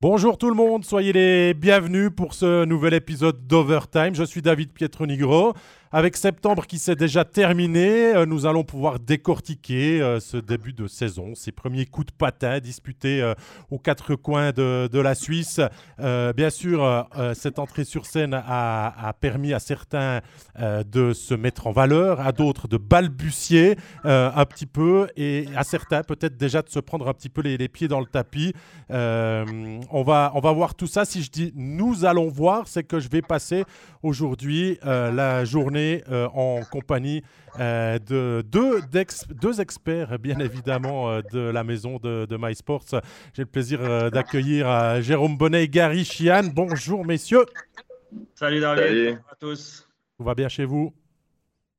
Bonjour tout le monde, soyez les bienvenus pour ce nouvel épisode d'Overtime. Je suis David Pietronigro. Avec septembre qui s'est déjà terminé, euh, nous allons pouvoir décortiquer euh, ce début de saison, ces premiers coups de patin disputés euh, aux quatre coins de, la Suisse. bien sûr, cette entrée sur scène a, permis à certains de se mettre en valeur, à d'autres de balbutier un petit peu et à certains peut-être déjà de se prendre un petit peu les, pieds dans le tapis. on, va, on va voir tout ça. Si je dis nous allons voir, c'est que je vais passer aujourd'hui la journée euh, en compagnie euh, de deux, deux, experts, bien évidemment, euh, de la maison de, de MySports. J'ai le plaisir d'accueillir Jérôme Bonnet et Gary Chian. Bonjour, messieurs. Salut, David. à tous. Tout va bien chez vous?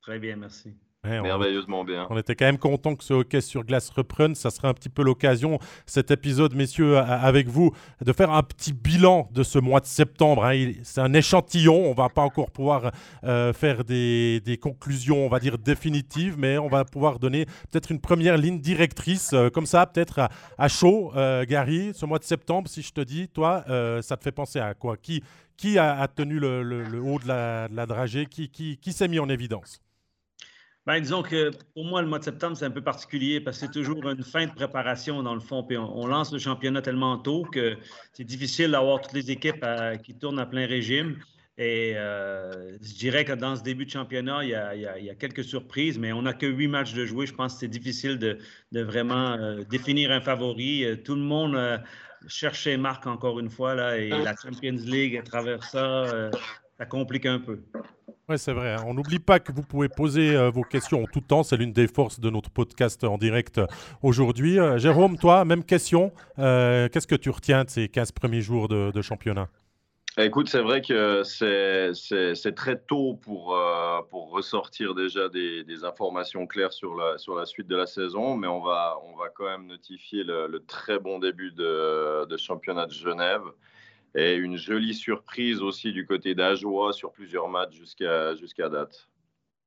Très bien, merci. Merveilleusement bien. On était quand même content que ce hockey sur glace reprenne. Ça serait un petit peu l'occasion, cet épisode, messieurs, avec vous, de faire un petit bilan de ce mois de septembre. Hein. C'est un échantillon. On va pas encore pouvoir euh, faire des, conclusions, on va dire, définitives, mais on va pouvoir donner peut-être une première ligne directrice, euh, comme ça, peut-être à, chaud. Euh, Gary, ce mois de septembre, si je te dis, toi, ça te fait penser à quoi? Qui, qui a, tenu le, haut de la, dragée? Qui, qui, qui s'est mis en évidence? Ben, disons que pour moi, le mois de septembre, c'est un peu particulier parce que c'est toujours une fin de préparation dans le fond. Puis on, lance le championnat tellement tôt que c'est difficile d'avoir toutes les équipes qui tournent à plein régime. Et euh, je dirais que dans ce début de championnat, il y a, quelques surprises, mais on n'a que huit matchs de jouer. Je pense que c'est difficile de, vraiment euh, définir un favori. Euh, tout le monde cherche ses marques encore une fois, là, et la Champions League à travers ça, ça complique un peu. Oui, c'est vrai. Hein. On n'oublie pas que vous pouvez poser euh, vos questions en tout temps. C'est l'une des forces de notre podcast en direct euh, aujourd'hui. Euh, Jérôme, toi, même question. Qu'est-ce que tu retiens de ces 15 premiers jours de, championnat? Écoute, c'est vrai que c'est très tôt pour, ressortir déjà des, informations claires sur la, suite de la saison, mais on va, quand même notifier le, très bon début de championnat de Genève. Et une jolie surprise aussi du côté d'Ajoie sur plusieurs matchs jusqu'à jusqu'à date.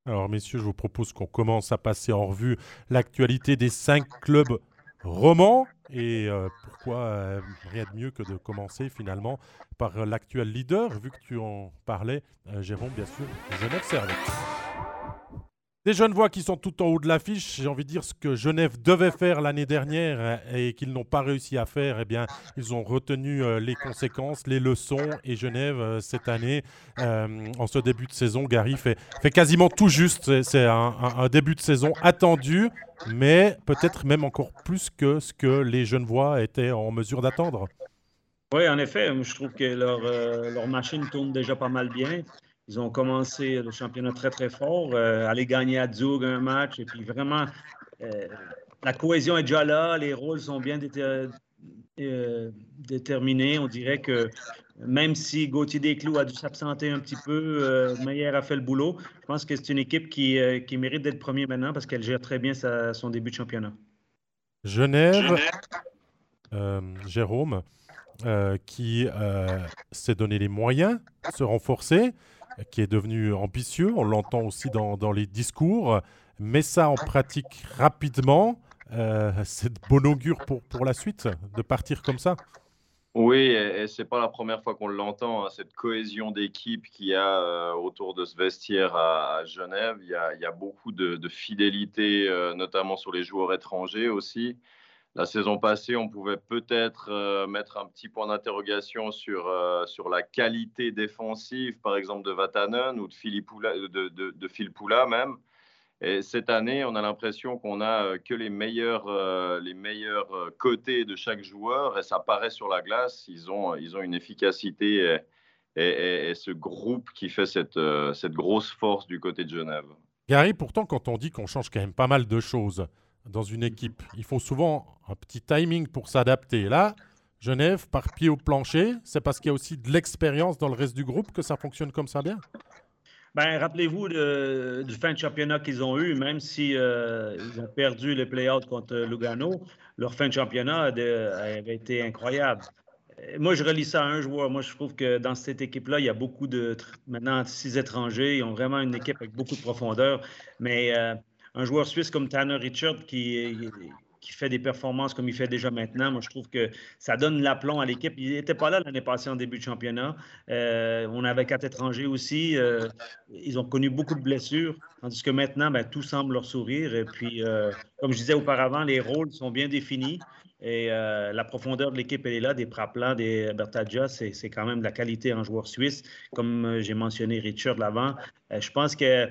Alors messieurs, je vous propose qu'on commence à passer en revue l'actualité des cinq clubs romans. Et euh, pourquoi euh, rien de mieux que de commencer finalement par l'actuel leader, vu que tu en parlais, euh, Jérôme, bien sûr, Genève Servette. Des jeunes voix qui sont tout en haut de l'affiche. J'ai envie de dire ce que Genève devait faire l'année dernière euh, et qu'ils n'ont pas réussi à faire. Eh bien, ils ont retenu euh, les conséquences, les leçons. Et Genève, euh, cette année, en ce début de saison, Gary fait, fait quasiment tout juste. C'est un, début de saison attendu, mais peut-être même encore plus que ce que les jeunes voix étaient en mesure d'attendre. Oui, en effet, je trouve que leur machine tourne déjà pas mal bien. Ils ont commencé le championnat très, très fort, euh, aller gagner à Zug un match. Et puis vraiment, euh, la cohésion est déjà là, les rôles sont bien euh, déterminés. On dirait que même si Gauthier Desclous a dû s'absenter un petit peu, Meyer a fait le boulot. Je pense que c'est une équipe qui, qui mérite d'être premier maintenant parce qu'elle gère très bien son début de championnat. Genève, Jérôme, qui s'est donné les moyens de se renforcer qui est devenu ambitieux. On l'entend aussi dans, les discours. Mais ça en pratique rapidement. Euh, c'est de bon augure pour, pour la suite, de partir comme ça. Oui, et, c'est pas la première fois qu'on l'entend, hein, cette cohésion d'équipe qu'il y a euh, autour de ce vestiaire à, Genève. Il y, a, beaucoup de, de fidélité, euh, notamment sur les joueurs étrangers aussi. La saison passée, on pouvait peut-être euh, mettre un petit point d'interrogation sur, euh, sur la qualité défensive, par exemple, de Vatanen ou de, Philippoula, de, de, de Phil Poula même. Et cette année, on a l'impression qu'on a euh, que les meilleurs, les meilleurs côtés de chaque joueur et ça paraît sur la glace. Ils ont, ils ont une efficacité et, et, ce groupe qui fait cette, cette grosse force du côté de Genève. Gary, pourtant, quand on dit qu'on change quand même pas mal de choses, dans une équipe. Il faut souvent un petit timing pour s'adapter. Là, Genève, par pied au plancher, c'est parce qu'il y a aussi de l'expérience dans le reste du groupe que ça fonctionne comme ça bien? Ben, rappelez-vous du fin de championnat qu'ils ont eu, même si euh, ils ont perdu les play-outs contre Lugano, leur fin de championnat avait été incroyable. Moi, je relis ça à un joueur. Moi, je trouve que dans cette équipe-là, il y a beaucoup de maintenant six étrangers. Ils ont vraiment une équipe avec beaucoup de profondeur. Mais euh, un joueur suisse comme Tanner Richard qui, qui fait des performances comme il fait déjà maintenant. Moi, je trouve que ça donne l'aplomb à l'équipe. Il n'était pas là l'année passée en début de championnat. Euh, on avait quatre étrangers aussi. Euh, ils ont connu beaucoup de blessures, tandis que maintenant, ben, tout semble leur sourire. Et puis, euh, comme je disais auparavant, les rôles sont bien définis. Et la profondeur de l'équipe, elle est là. Des Praplan, des Bertaggia, c'est quand même de la qualité en joueur suisse. Comme j'ai mentionné Richard l'avant, je pense que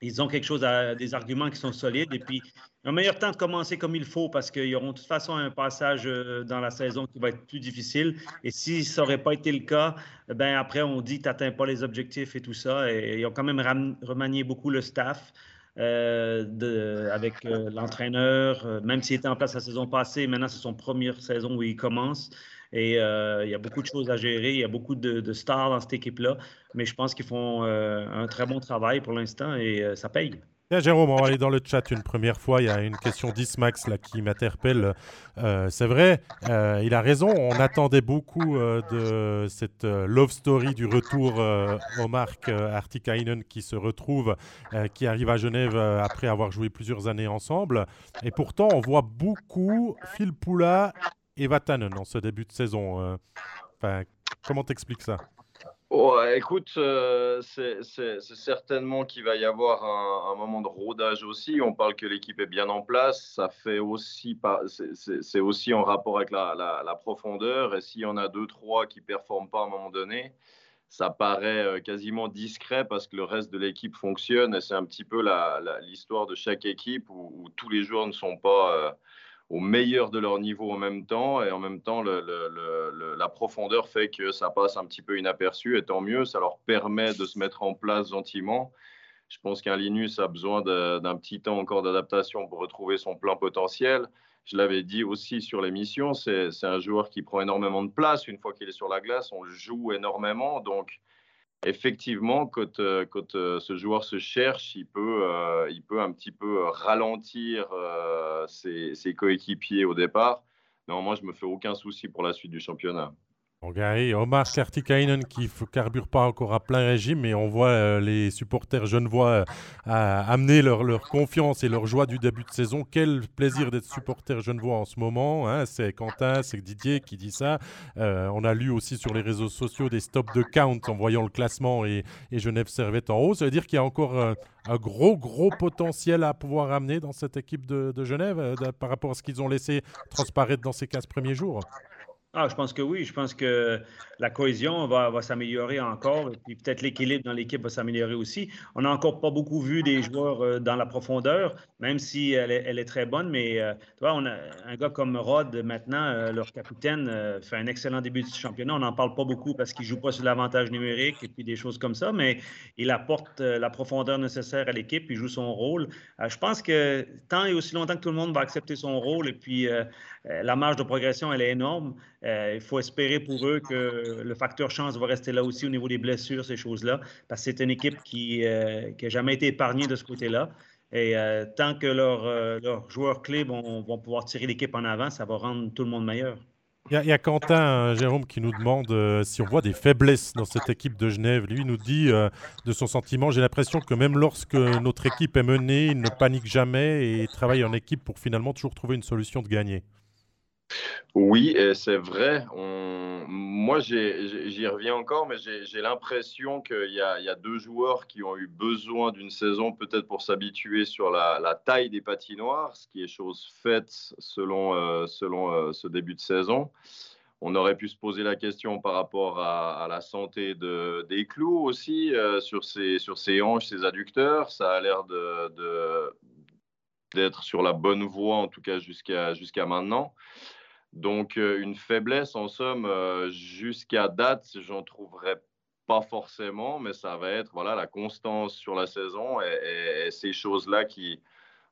ils ont quelque chose, des arguments qui sont solides. Et puis, un meilleur temps de commencer comme il faut parce qu'ils auront de toute façon un passage euh, dans la saison qui va être plus difficile. Et si ça n'aurait pas été le cas, ben après, on dit que tu n'atteins pas les objectifs et tout ça. Et ils ont quand même remanié beaucoup le staff. Euh, avec euh, l'entraîneur, même s'il était en place la saison passée, maintenant c'est son première saison où il commence. Et il y a beaucoup de choses à gérer, il y a beaucoup de, stars dans cette équipe-là, mais je pense qu'ils font un très bon travail pour l'instant et ça paye. Jérôme, on va aller dans le chat une première fois. Il y a une question d'Ismax qui m'interpelle. Euh, c'est vrai, euh, il a raison. On attendait beaucoup euh, de cette love story du retour au Marc Artikainen qui se retrouve, qui arrive à Genève après avoir joué plusieurs années ensemble. Et pourtant, on voit beaucoup Phil Poula et Vatanen en ce début de saison. Enfin, comment t'expliques ça? Écoute, euh, c'est certainement qu'il va y avoir un, moment de rodage aussi. On parle que l'équipe est bien en place. Ça fait aussi, c'est aussi en rapport avec la, profondeur. Et s'il y en a deux, trois qui performent pas à un moment donné, ça paraît euh, quasiment discret parce que le reste de l'équipe fonctionne. Et c'est un petit peu l'histoire de chaque équipe où, tous les joueurs ne sont pas euh, au meilleur de leur niveau en même temps. Et en même temps, la profondeur fait que ça passe un petit peu inaperçu. Et tant mieux, ça leur permet de se mettre en place gentiment. Je pense qu'un Linus a besoin d'un petit temps encore d'adaptation pour retrouver son plein potentiel. Je l'avais dit aussi sur l'émission, c'est un joueur qui prend énormément de place. Une fois qu'il est sur la glace, on joue énormément. Donc, effectivement, quand, euh, euh, ce joueur se cherche, il peut, euh, il peut un petit peu ralentir ses, ses, coéquipiers au départ. Non, moi, je me fais aucun souci pour la suite du championnat. Omar Kartikainen qui ne carbure pas encore à plein régime, mais on voit euh, les supporters genevois euh, amener leur, confiance et leur joie du début de saison. Quel plaisir d'être supporter genevois en ce moment. Hein. C'est Quentin, c'est Didier qui dit ça. Euh, on a lu aussi sur les réseaux sociaux des stops de count en voyant le classement et, Genève servait en haut. Ça veut dire qu'il y a encore un gros, gros potentiel à pouvoir amener dans cette équipe de, de Genève par rapport à ce qu'ils ont laissé transparaître dans ces 15 premiers jours. Ah, je pense que oui. Je pense que la cohésion va, va s'améliorer encore et puis peut-être l'équilibre dans l'équipe va s'améliorer aussi. On n'a encore pas beaucoup vu des joueurs euh, dans la profondeur, même si elle est, très bonne. Mais euh, tu vois, on a un gars comme Rod maintenant, euh, leur capitaine, fait un excellent début de championnat. On n'en parle pas beaucoup parce qu'il ne joue pas sur l'avantage numérique et puis des choses comme ça, mais il apporte la profondeur nécessaire à l'équipe, il joue son rôle. je pense que tant et aussi longtemps que tout le monde va accepter son rôle et puis la marge de progression, elle est énorme. Euh, il faut espérer pour eux que le facteur chance va rester là aussi au niveau des blessures, ces choses-là, parce que c'est une équipe qui n'a euh, jamais été épargnée de ce côté-là. Et euh, tant que leurs joueurs clés vont, pouvoir tirer l'équipe en avant, ça va rendre tout le monde meilleur. Il y, a Quentin, Jérôme, qui nous demande si on voit des faiblesses dans cette équipe de Genève. Lui nous dit de son sentiment, j'ai l'impression que même lorsque notre équipe est menée, il ne panique jamais et travaille en équipe pour finalement toujours trouver une solution de gagner. Oui, c'est vrai. Moi, j'y reviens encore, mais j'ai l'impression qu'il y, a deux joueurs qui ont eu besoin d'une saison peut-être pour s'habituer sur la, taille des patinoires, ce qui est chose faite selon, euh, euh, ce début de saison. On aurait pu se poser la question par rapport à, la santé de, des clous aussi, euh, sur ses hanches, ses adducteurs. Ça a l'air de, d'être sur la bonne voie, en tout cas jusqu'à maintenant. Donc, euh, une faiblesse, en somme, euh, jusqu'à date, j'en trouverais pas forcément, mais ça va être voilà, la constance sur la saison et, ces choses-là qui,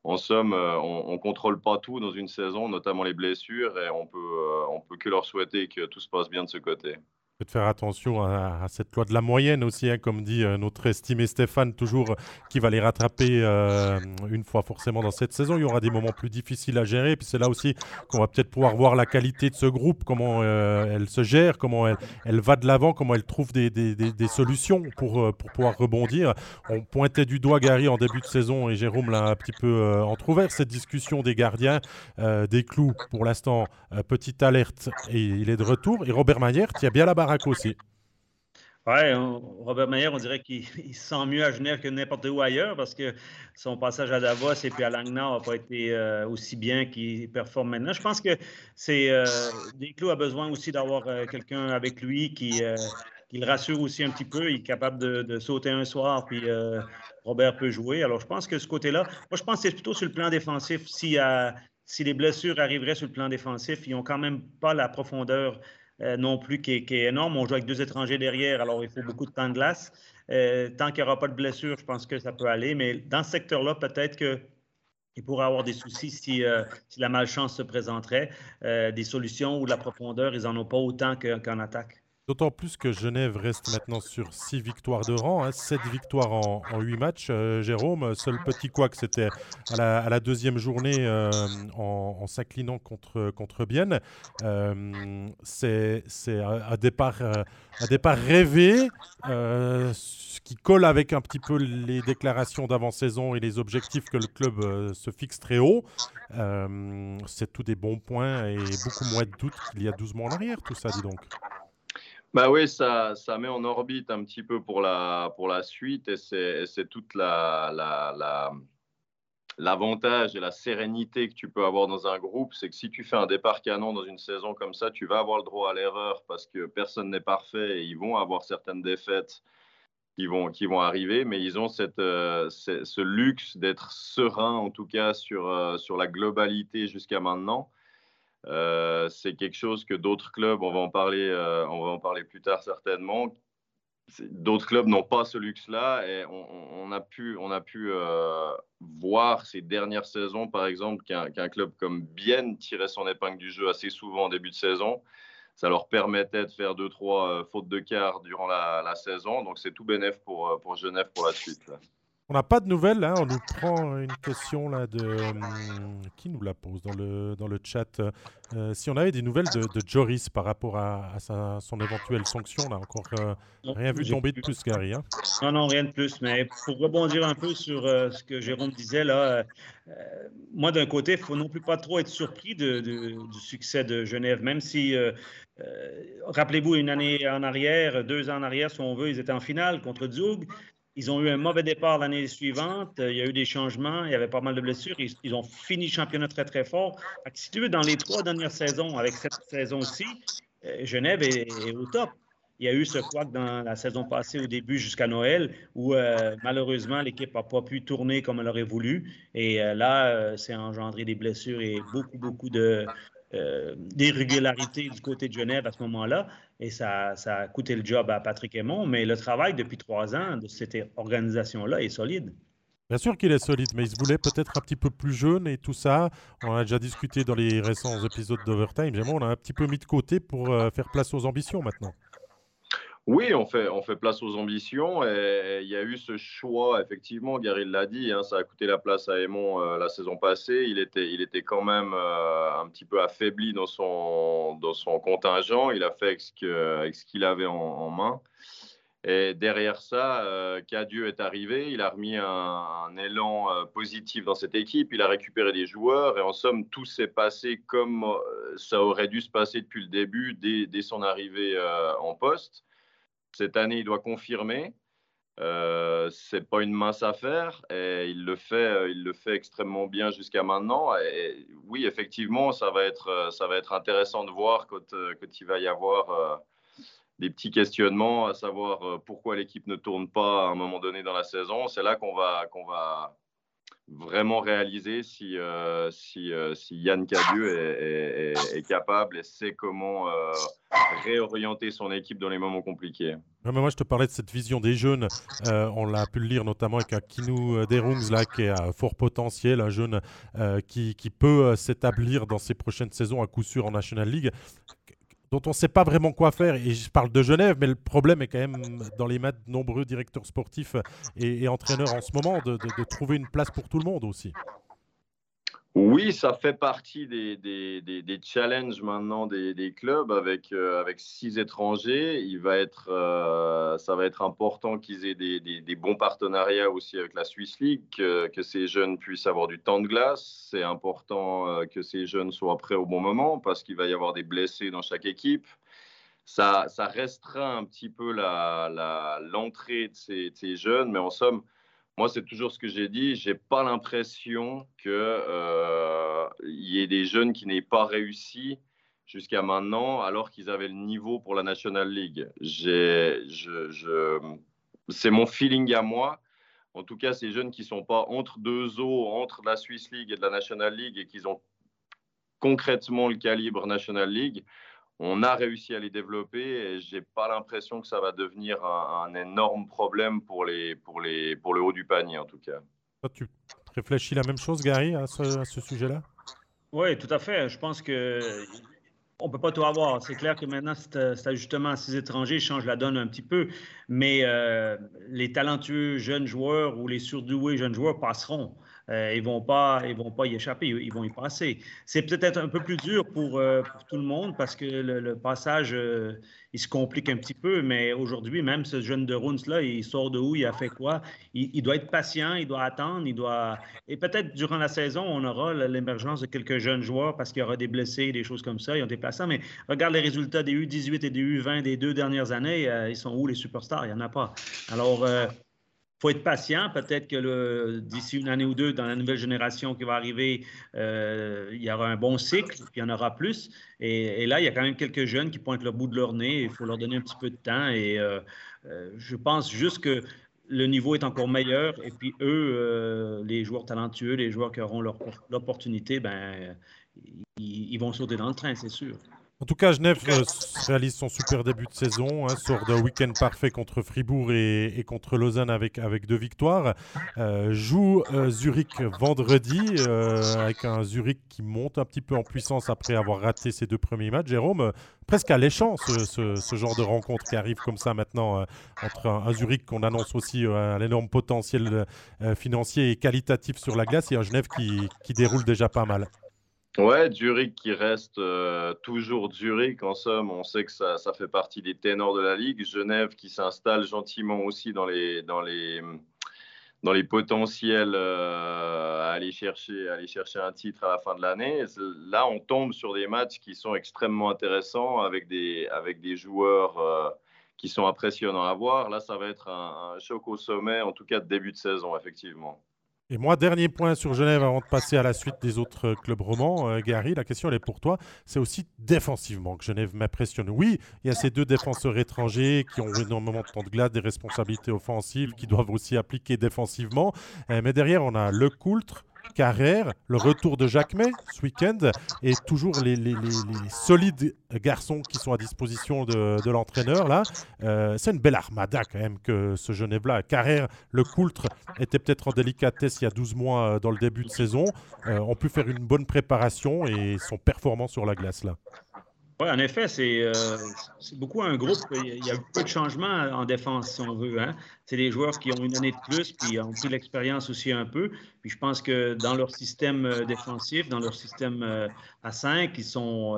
en somme, euh, on ne contrôle pas tout dans une saison, notamment les blessures, et on peut, on peut que leur souhaiter que tout se passe bien de ce côté. De faire attention à, cette loi de la moyenne aussi, hein, comme dit euh, notre estimé Stéphane, toujours qui va les rattraper euh, une fois forcément dans cette saison. Il y aura des moments plus difficiles à gérer. Puis c'est là aussi qu'on va peut-être pouvoir voir la qualité de ce groupe, comment euh, elle se gère, comment elle, elle va de l'avant, comment elle trouve des, des, des, solutions pour, pour pouvoir rebondir. On pointait du doigt Gary en début de saison et Jérôme l'a un petit peu entrouvert, cette discussion des gardiens, des clous pour l'instant, petite alerte et il est de retour. Et Robert Mayer tient bien la barre aussi. Oui, Robert Mayer, on dirait qu'il se sent mieux à Genève que n'importe où ailleurs parce que son passage à Davos et puis à Langnau n'a pas été euh, aussi bien qu'il performe maintenant. Je pense que c'est euh, a besoin aussi d'avoir euh, quelqu'un avec lui qui, le rassure aussi un petit peu. Il est capable de, sauter un soir, puis Robert peut jouer. Alors, je pense que ce côté-là, moi, je pense que c'est plutôt sur le plan défensif. Si, si les blessures arriveraient sur le plan défensif, ils n'ont quand même pas la profondeur euh, non plus qui est, énorme. On joue avec deux étrangers derrière, alors il faut beaucoup de temps de glace. Euh, tant qu'il n'y aura pas de blessure, je pense que ça peut aller. Mais dans ce secteur-là, peut-être qu'il pourrait avoir des soucis si, euh, la malchance se présenterait. des solutions ou de la profondeur, ils n'en ont pas autant qu'en attaque. D'autant plus que Genève reste maintenant sur 6 victoires de rang, 7 hein, victoires en, en 8 matchs. Euh, Jérôme, seul petit quoi que c'était à la, deuxième journée euh, en, s'inclinant contre, contre Bienne. Euh, c'est un départ, un départ rêvé, ce qui colle avec un petit peu les déclarations d'avant-saison et les objectifs que le club se fixe très haut. c'est tout des bons points et beaucoup moins de doutes qu'il y a 12 mois en arrière, tout ça, dis donc. Bah oui, ça, ça met en orbite un petit peu pour la, pour la suite et c'est toute la, la, l'avantage et la sérénité que tu peux avoir dans un groupe, c'est que si tu fais un départ canon dans une saison comme ça, tu vas avoir le droit à l'erreur parce que personne n'est parfait et ils vont avoir certaines défaites qui vont, qui vont arriver, mais ils ont cette, euh, ce luxe d'être serein en tout cas sur, euh, sur la globalité jusqu'à maintenant. Euh, c'est quelque chose que d'autres clubs, on va en parler, euh, on va en parler plus tard certainement. D'autres clubs n'ont pas ce luxe-là et on, a pu, on a pu euh, voir ces dernières saisons, par exemple, qu'un club comme Bienne tirait son épingle du jeu assez souvent en début de saison. Ça leur permettait de faire deux, trois fautes de quart durant la, saison. Donc c'est tout bénéf pour Genève pour la suite. On n'a pas de nouvelles, hein. on nous prend une question là de... Hum, qui nous la pose dans le, dans le chat euh, Si on avait des nouvelles de, Joris par rapport à, son éventuelle sanction, on n'a encore euh, rien vu tomber de plus, Gary. Hein. Non, non, rien de plus. Mais pour rebondir un peu sur euh, ce que Jérôme disait, là, moi, d'un côté, il ne faut non plus pas trop être surpris de, du succès de Genève, même si... Rappelez-vous, une année en arrière, deux ans en arrière, si on veut, ils étaient en finale contre Zug. Ils ont eu un mauvais départ l'année suivante. Il y a eu des changements. Il y avait pas mal de blessures. Ils, ont fini le championnat très, très fort. si tu veux, dans les trois dernières saisons, avec cette saison-ci, euh, Genève est, au top. Il y a eu ce quoi dans la saison passée au début jusqu'à Noël où euh, malheureusement l'équipe n'a pas pu tourner comme elle aurait voulu. Et euh, là, c'est engendré des blessures et beaucoup, beaucoup de, euh, d'irrégularité du côté de Genève à ce moment-là. Et ça, ça, a coûté le job à Patrick Aymon. Mais le travail depuis trois ans de cette organisation-là est solide. Bien sûr qu'il est solide, mais il se voulait peut-être un petit peu plus jeune et tout ça. On a déjà discuté dans les récents épisodes d'Overtime. On a un petit peu mis de côté pour euh, faire place aux ambitions maintenant. Oui, on fait, on fait place aux ambitions et il y a eu ce choix, effectivement, Gary l'a dit, hein, ça a coûté la place à Aymon euh, la saison passée. Il était, il était quand même euh, un petit peu affaibli dans son, dans son contingent. Il a fait avec ce qu'il avait en, main. Et derrière ça, euh, Cadieux est arrivé, il a remis un, élan positif dans cette équipe, il a récupéré des joueurs et en somme, tout s'est passé comme ça aurait dû se passer depuis le début, dès son arrivée en poste. Cette année, il doit confirmer. Euh, c'est pas une mince affaire et il le fait, euh, il le fait extrêmement bien jusqu'à maintenant. Oui, effectivement, ça va être, euh, ça va être intéressant de voir quand, euh, il va y avoir des petits questionnements, à savoir pourquoi l'équipe ne tourne pas à un moment donné dans la saison. C'est là qu'on va, qu'on va vraiment réaliser si, euh, si, euh, si, Yann Cadieux est, est, capable et sait comment euh, réorienter son équipe dans les moments compliqués. moi, je te parlais de cette vision des jeunes. on l'a pu le lire notamment avec un Kinu Derungs là, qui a fort potentiel, un jeune qui, qui, peut s'établir dans ses prochaines saisons à coup sûr en National League dont on ne sait pas vraiment quoi faire. Et je parle de Genève, mais le problème est quand même dans les mains de nombreux directeurs sportifs et, entraîneurs en ce moment de, trouver une place pour tout le monde aussi. Oui, ça fait partie des, des, challenges maintenant des, clubs avec, euh, avec six étrangers. Il va être, euh, ça va être important qu'ils aient des, bons partenariats aussi avec la Swiss League, que, ces jeunes puissent avoir du temps de glace. C'est important euh, que ces jeunes soient prêts au bon moment parce qu'il va y avoir des blessés dans chaque équipe. Ça, ça restreint un petit peu l'entrée la, de, ces, de ces jeunes, mais en somme, moi, c'est toujours ce que j'ai dit. J'ai pas l'impression qu'il euh, y ait des jeunes qui n'aient pas réussi jusqu'à maintenant, alors qu'ils avaient le niveau pour la National League. C'est mon feeling à moi. En tout cas, ces jeunes qui sont pas entre deux eaux, entre la Swiss League et la National League, et qui ont concrètement le calibre National League, on a réussi à les développer et j'ai pas l'impression que ça va devenir un, énorme problème pour, les, pour, les, pour le haut du panier en tout cas. tu réfléchis la même chose, Gary, à ce, sujet-là? Oui, tout à fait. Je pense que on peut pas tout avoir. C'est clair que maintenant, cet, ajustement à ces étrangers change la donne un petit peu, mais euh, les talentueux jeunes joueurs ou les surdoués jeunes joueurs passeront. Euh, ils vont, pas, ils vont pas y échapper, ils vont y passer. C'est peut-être un peu plus dur pour, euh, tout le monde parce que le, passage, euh, il se complique un petit peu, mais aujourd'hui, même ce jeune de Runs-là, il sort de où, il a fait quoi? Il, doit être patient, il doit attendre, il doit... Et peut-être durant la saison, on aura l'émergence de quelques jeunes joueurs parce qu'il y aura des blessés, des choses comme ça, ils ont des passants, mais regarde les résultats des U18 et des U20 des deux dernières années, ils sont où les superstars? Il n'y en a pas. Alors faut être patient. Peut-être que d'ici une année ou deux, dans la nouvelle génération qui va arriver, euh, il y aura un bon cycle, puis il y en aura plus. Et, là, il y a quand même quelques jeunes qui pointent le bout de leur nez. Il faut leur donner un petit peu de temps. Et euh, euh, je pense juste que le niveau est encore meilleur. Et puis eux, les joueurs talentueux, les joueurs qui auront l'opportunité, ben, ils vont sauter dans le train, c'est sûr. En tout cas, Genève euh, réalise son super début de saison, hein, sort d'un week-end parfait contre Fribourg et, contre Lausanne avec, avec deux victoires. Euh, joue euh, Zurich vendredi avec un Zurich qui monte un petit peu en puissance après avoir raté ses deux premiers matchs. Jérôme, presque alléchant ce, ce, genre de rencontre qui arrive comme ça maintenant entre un, Zurich qu'on annonce aussi un énorme potentiel financier et qualitatif sur la glace et un Genève qui, qui déroule déjà pas mal. Ouais, Zurich qui reste euh, toujours Zurich. En somme, on sait que ça, ça, fait partie des ténors de la Ligue. Genève qui s'installe gentiment aussi dans les, dans les, dans les potentiels euh, à aller chercher, aller chercher un titre à la fin de l'année. Là, on tombe sur des matchs qui sont extrêmement intéressants avec des, avec des joueurs euh, qui sont impressionnants à voir. Là, ça va être un, un choc au sommet, en tout cas de début de saison, effectivement. Et moi, dernier point sur Genève avant de passer à la suite des autres clubs romans. Euh, Gary, la question elle est pour toi. C'est aussi défensivement que Genève m'impressionne. Oui, il y a ces deux défenseurs étrangers qui ont énormément de temps de glace, des responsabilités offensives qui doivent aussi appliquer défensivement. Euh, mais derrière, on a Le Coultre, Carrère, le retour de Jacquemet ce week-end et toujours les, solides garçons qui sont à disposition de, l'entraîneur. là. Euh, c'est une belle armada quand même que ce Genève-là. Carrère, le Coultre était peut-être en délicatesse il y a 12 mois euh, dans le début de saison. Euh, on peut faire une bonne préparation et sont performants sur la glace là. Oui, en effet, euh, c'est beaucoup un groupe. Il y a eu peu de changements en défense, si on veut. Hein. C'est des joueurs qui ont une année de plus, puis ont pris l'expérience aussi un peu. Puis je pense que dans leur système euh, défensif, dans leur système euh, à 5, ils sont,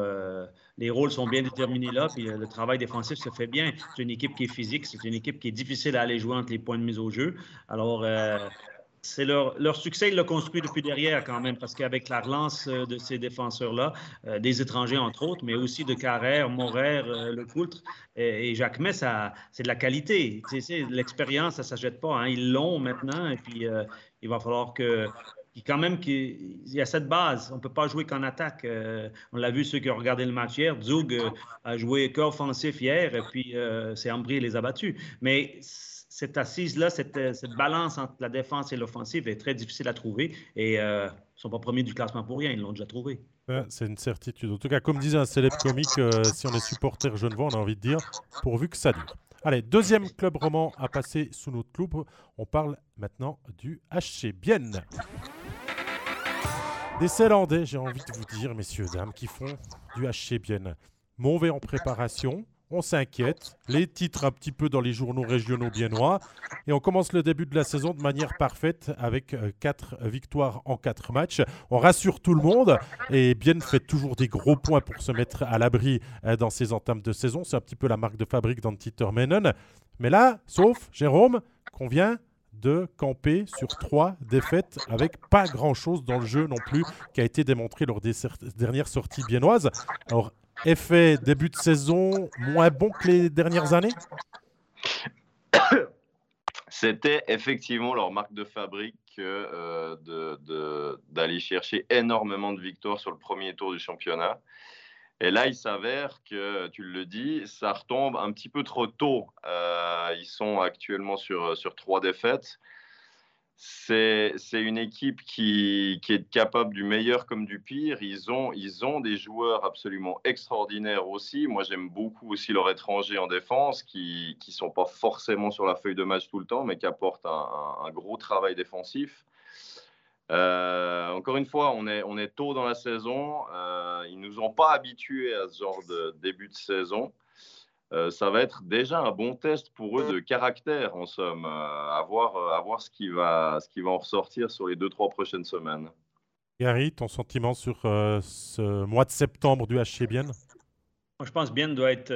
les rôles sont bien déterminés là, puis le travail défensif se fait bien. C'est une équipe qui est physique, c'est une équipe qui est difficile à aller jouer entre les points de mise au jeu. Alors, c'est leur, leur, succès, ils l'ont construit depuis derrière quand même, parce qu'avec la relance euh, de ces défenseurs-là, euh, des étrangers entre autres, mais aussi de Carrère, Morer, euh, Le Coultre et, Jacques ça c'est de la qualité. L'expérience, ça ne s'achète pas. Hein. Ils l'ont maintenant, et puis il va falloir que. Quand même, qu'il y a cette base. On ne peut pas jouer qu'en attaque. on l'a vu, ceux qui ont regardé le match hier. Zug a joué qu'offensif hier, et puis c'est Ambry les a battus. Mais cette assise-là, euh, cette, balance entre la défense et l'offensive est très difficile à trouver. Et euh, ils ne sont pas premiers du classement pour rien, ils l'ont déjà trouvé. c'est une certitude. En tout cas, comme disait un célèbre comique, euh, si on est supporter genevois, on a envie de dire pourvu que ça dure. Allez, deuxième club roman à passer sous notre loupe. On parle maintenant du HC Bienne. Des Célandais, j'ai envie de vous dire, messieurs, dames, qui font du HC Bienne. mauvais en préparation, on s'inquiète, les titres un petit peu dans les journaux régionaux biennois, et on commence le début de la saison de manière parfaite avec 4 euh, victoires en 4 matchs. On rassure tout le monde, et Bien fait toujours des gros points pour se mettre à l'abri euh, dans ses entames de saison. C'est un petit peu la marque de fabrique d'Antiter Menon. Mais là, sauf Jérôme, qu'on vient de camper sur trois défaites avec pas grand-chose dans le jeu non plus qui a été démontré lors des dernières sorties biennoises. Alors, effet début de saison moins bon que les dernières années? C'était effectivement leur marque de fabrique euh, d'aller chercher énormément de victoires sur le premier tour du championnat. Et là, il s'avère que, tu le dis, ça retombe un petit peu trop tôt. Euh, ils sont actuellement sur, sur trois défaites. C'est une équipe qui, qui, est capable du meilleur comme du pire. Ils ont, ils ont des joueurs absolument extraordinaires aussi. Moi, j'aime beaucoup aussi leurs étrangers en défense qui ne sont pas forcément sur la feuille de match tout le temps, mais qui apportent un, gros travail défensif. Euh, encore une fois, on est, on est tôt dans la saison. Euh, ils ne nous ont pas habitués à ce genre de début de saison. Euh, ça va être déjà un bon test pour eux de caractère, en somme, à voir, à voir ce, qui va, ce qui va en ressortir sur les deux, trois prochaines semaines. Gary, ton sentiment sur ce mois de septembre du HC Bien? Je pense Bien doit être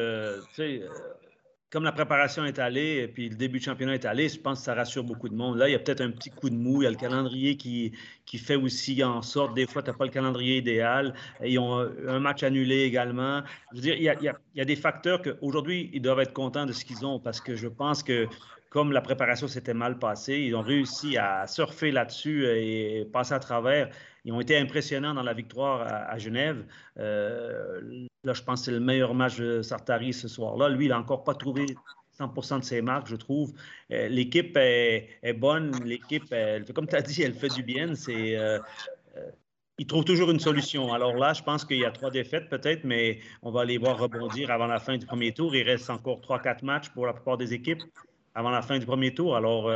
comme la préparation est allée et puis le début de championnat est allé, je pense que ça rassure beaucoup de monde. Là, il y a peut-être un petit coup de mou. Il y a le calendrier qui, qui fait aussi en sorte, des fois, tu n'as pas le calendrier idéal. Ils ont un match annulé également. Je veux dire, il y a, il y a, des facteurs qu'aujourd'hui, ils doivent être contents de ce qu'ils ont parce que je pense que comme la préparation s'était mal passée, ils ont réussi à surfer là-dessus et passer à travers. Ils ont été impressionnants dans la victoire à, Genève. Euh, là, je pense que c'est le meilleur match de Sartari ce soir-là. Lui, il n'a encore pas trouvé 100 de ses marques, je trouve. Euh, l'équipe est, bonne. L'équipe, comme tu as dit, elle fait du bien. C'est. Euh, il trouve toujours une solution. Alors là, je pense qu'il y a trois défaites peut-être, mais on va les voir rebondir avant la fin du premier tour. Il reste encore trois, quatre matchs pour la plupart des équipes avant la fin du premier tour. Alors,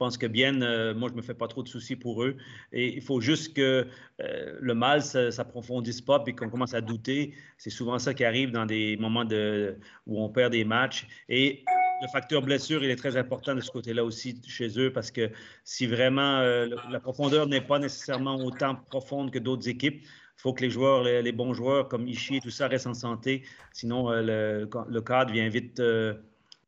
pense que bien, euh, moi, je ne me fais pas trop de soucis pour eux. Et il faut juste que euh, le mal ne s'approfondisse pas et qu'on commence à douter. C'est souvent ça qui arrive dans des moments où on perd des matchs. Et le facteur blessure, il est très important de ce côté-là aussi chez eux parce que si vraiment la profondeur n'est pas nécessairement autant profonde que d'autres équipes, il faut que les joueurs, les, bons joueurs comme Ishii et tout ça restent en santé. Sinon, le, le, cadre vient vite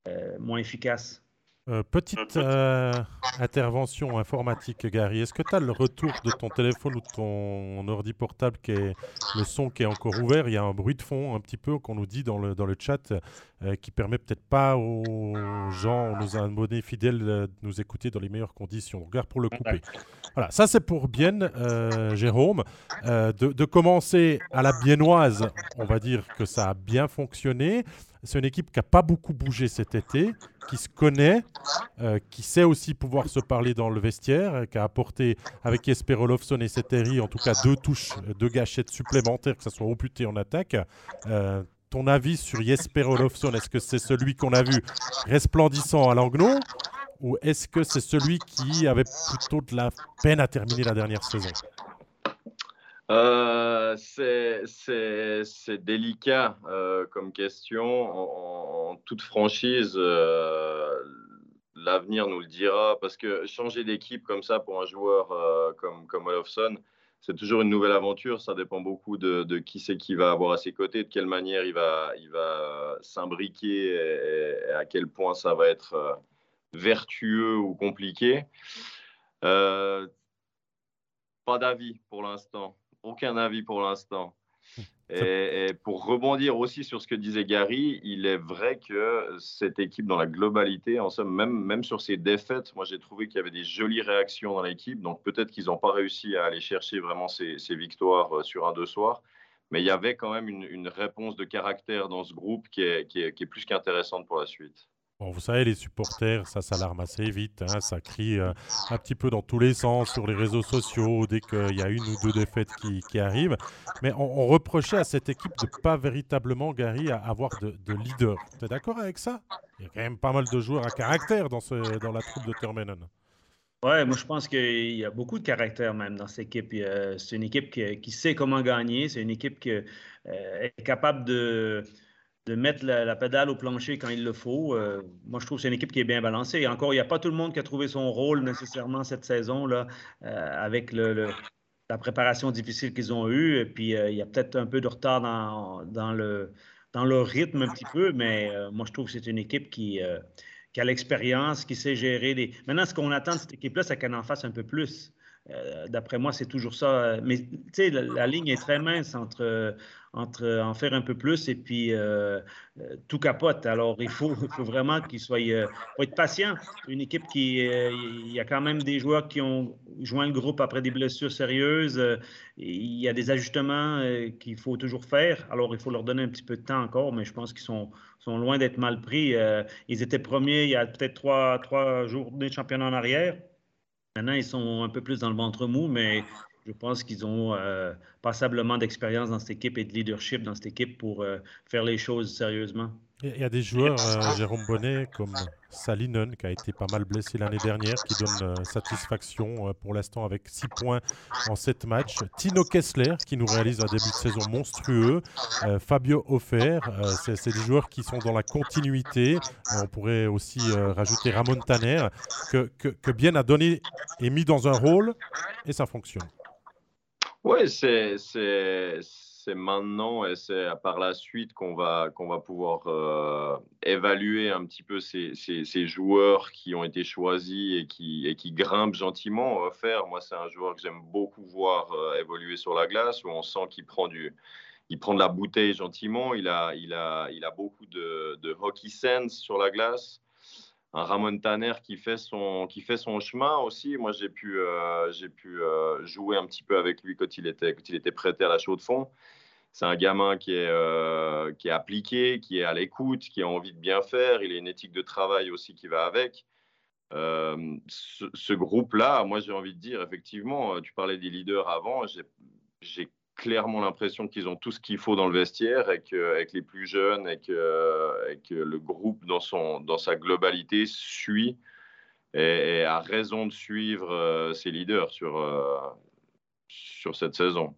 euh, moins efficace. Euh, petite euh, intervention informatique, Gary. Est-ce que tu as le retour de ton téléphone ou de ton ordi portable qui est le son qui est encore ouvert? Il y a un bruit de fond un petit peu qu'on nous dit dans le, dans le chat qui permet peut-être pas aux gens, aux abonnés fidèles de nous écouter dans les meilleures conditions. regarde pour le couper. Voilà, ça c'est pour bien, Jérôme. De, de commencer à la biennoise, on va dire que ça a bien fonctionné. C'est une équipe qui n'a pas beaucoup bougé cet été, qui se connaît, euh, qui sait aussi pouvoir se parler dans le vestiaire, qui a apporté avec Jesper Olofsson et Seteri en tout cas deux touches, deux gâchettes supplémentaires, que ce soit au puté en attaque. Euh, ton avis sur Jesper Olofsson, est-ce que c'est celui qu'on a vu resplendissant à Langnau ou est-ce que c'est celui qui avait plutôt de la peine à terminer la dernière saison? Euh, c'est délicat euh, comme question. En, toute franchise, euh, l'avenir nous le dira. Parce que changer d'équipe comme ça pour un joueur comme, comme Olofsson, c'est toujours une nouvelle aventure. Ça dépend beaucoup de, qui c'est qui va avoir à ses côtés, de quelle manière il va, il va s'imbriquer et, à quel point ça va être vertueux ou compliqué. pas d'avis pour l'instant aucun avis pour l'instant. Et, pour rebondir aussi sur ce que disait Gary, il est vrai que cette équipe, dans la globalité, en somme, même, même sur ses défaites, moi j'ai trouvé qu'il y avait des jolies réactions dans l'équipe. Donc peut-être qu'ils n'ont pas réussi à aller chercher vraiment ces, victoires euh, sur un deux soirs. Mais il y avait quand même une, réponse de caractère dans ce groupe qui est, qui est plus qu'intéressante pour la suite vous savez, les supporters, ça s'alarme assez vite. Hein, ça crie euh, un petit peu dans tous les sens sur les réseaux sociaux dès qu'il y a une ou deux défaites qui, arrivent. Mais on, reprochait à cette équipe de pas véritablement, Gary, avoir de, leader. Tu es d'accord avec ça? Il y a quand même pas mal de joueurs à caractère dans, la troupe de Termenen. Oui, moi je pense qu'il y a beaucoup de caractère même dans cette équipe. C'est une équipe qui, sait comment gagner, c'est une équipe qui euh, est capable de, de mettre la, pédale au plancher quand il le faut. Euh, moi je trouve que c'est une équipe qui est bien balancée. encore, il n'y a pas tout le monde qui a trouvé son rôle nécessairement cette saison-là euh, avec la préparation difficile qu'ils ont eue. Et puis il y a peut-être un peu de retard dans, le, dans leur rythme un petit peu, mais moi je trouve que c'est une équipe qui a l'expérience, qui sait gérer. Maintenant, ce qu'on attend de cette équipe-là, c'est qu'elle en fasse un peu plus. Euh, d'après moi, c'est toujours ça. Mais tu sais, la, ligne est très mince entre, entre en faire un peu plus et puis euh, euh, tout capote. Alors, il faut, faut vraiment qu'il soit. faut être patient. Une équipe qui. il y a quand même des joueurs qui ont joint le groupe après des blessures sérieuses. il y a des ajustements qu'il faut toujours faire. Alors, il faut leur donner un petit peu de temps encore, mais je pense qu'ils sont, sont loin d'être mal pris. ils étaient premiers il y a peut-être trois, trois jours de championnat en arrière. Maintenant, ils sont un peu plus dans le ventre mou, mais je pense qu'ils ont euh, passablement d'expérience dans cette équipe et de leadership dans cette équipe pour euh, faire les choses sérieusement. Il y a des joueurs, euh, Jérôme Bonnet, comme Salinen, qui a été pas mal blessé l'année dernière, qui donne satisfaction pour l'instant avec 6 points en 7 matchs. Tino Kessler, qui nous réalise un début de saison monstrueux. Fabio Offer, c'est des joueurs qui sont dans la continuité. on pourrait aussi rajouter Ramon Tanner, que, que, que Bien a donné et mis dans un rôle, et ça fonctionne. Oui, c'est maintenant et c'est par la suite qu'on va, qu'on va pouvoir euh, évaluer un petit peu ces, ces, joueurs qui ont été choisis et qui, et qui grimpent gentiment. Faire. Moi, c'est un joueur que j'aime beaucoup voir euh, évoluer sur la glace, où on sent qu'il prend, prend de la bouteille gentiment. Il a, il a, il a beaucoup de, de hockey sense sur la glace un Ramon Tanner qui fait son, qui fait son chemin aussi. Moi, j'ai pu, euh, j'ai pu euh, jouer un petit peu avec lui quand il était, quand il était prêté à la chaux de fond. C'est un gamin qui est, euh, qui est appliqué, qui est à l'écoute, qui a envie de bien faire. Il a une éthique de travail aussi qui va avec. ce, ce groupe-là, moi, j'ai envie de dire, effectivement, tu parlais des leaders avant, j'ai clairement l'impression qu'ils ont tout ce qu'il faut dans le vestiaire et qu'avec les plus jeunes et que, que, le groupe dans, sa globalité suit et, a raison de suivre euh, ses leaders sur, euh, sur cette saison.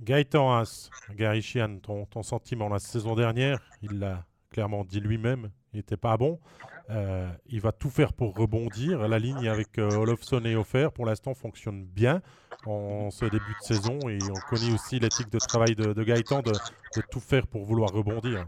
Gaëtan Haas, Gary Chian, ton, sentiment la saison dernière, il l'a clairement dit lui-même, il n'était pas bon. Euh, il va tout faire pour rebondir. La ligne avec euh, Olofsson et Offer, pour l'instant, fonctionne bien en ce début de saison. Et on connaît aussi l'éthique de travail de, Gaëtan de, tout faire pour vouloir rebondir.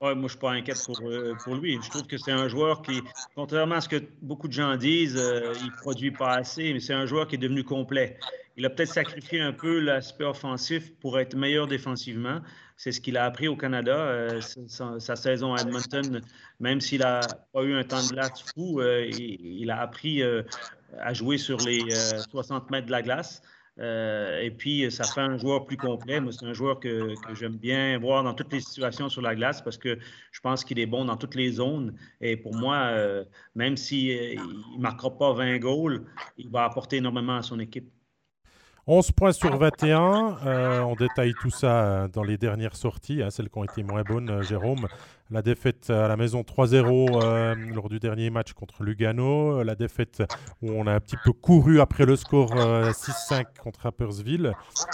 Ouais, moi, je ne suis pas inquiet pour, euh, pour, lui. Je trouve que c'est un joueur qui, contrairement à ce que beaucoup de gens disent, il ne produit pas assez, mais c'est un joueur qui est devenu complet. Il a peut-être sacrifié un peu l'aspect offensif pour être meilleur défensivement. C'est ce qu'il a appris au Canada. Euh, sa, saison à Edmonton, même s'il n'a pas eu un temps de glace fou, euh, il, a appris euh, à jouer sur les 60 mètres de la glace. et puis, ça fait un joueur plus complet. Moi, c'est un joueur que, j'aime bien voir dans toutes les situations sur la glace parce que je pense qu'il est bon dans toutes les zones. Et pour moi, même s'il ne marquera pas 20 goals, il va apporter énormément à son équipe. 11 points sur 21. Euh, on détaille tout ça euh, dans les dernières sorties, hein, celles qui ont été moins bonnes, euh, Jérôme. La défaite à la maison 3-0 lors du dernier match contre Lugano. La défaite où on a un petit peu couru après le score 6-5 contre Rappersville.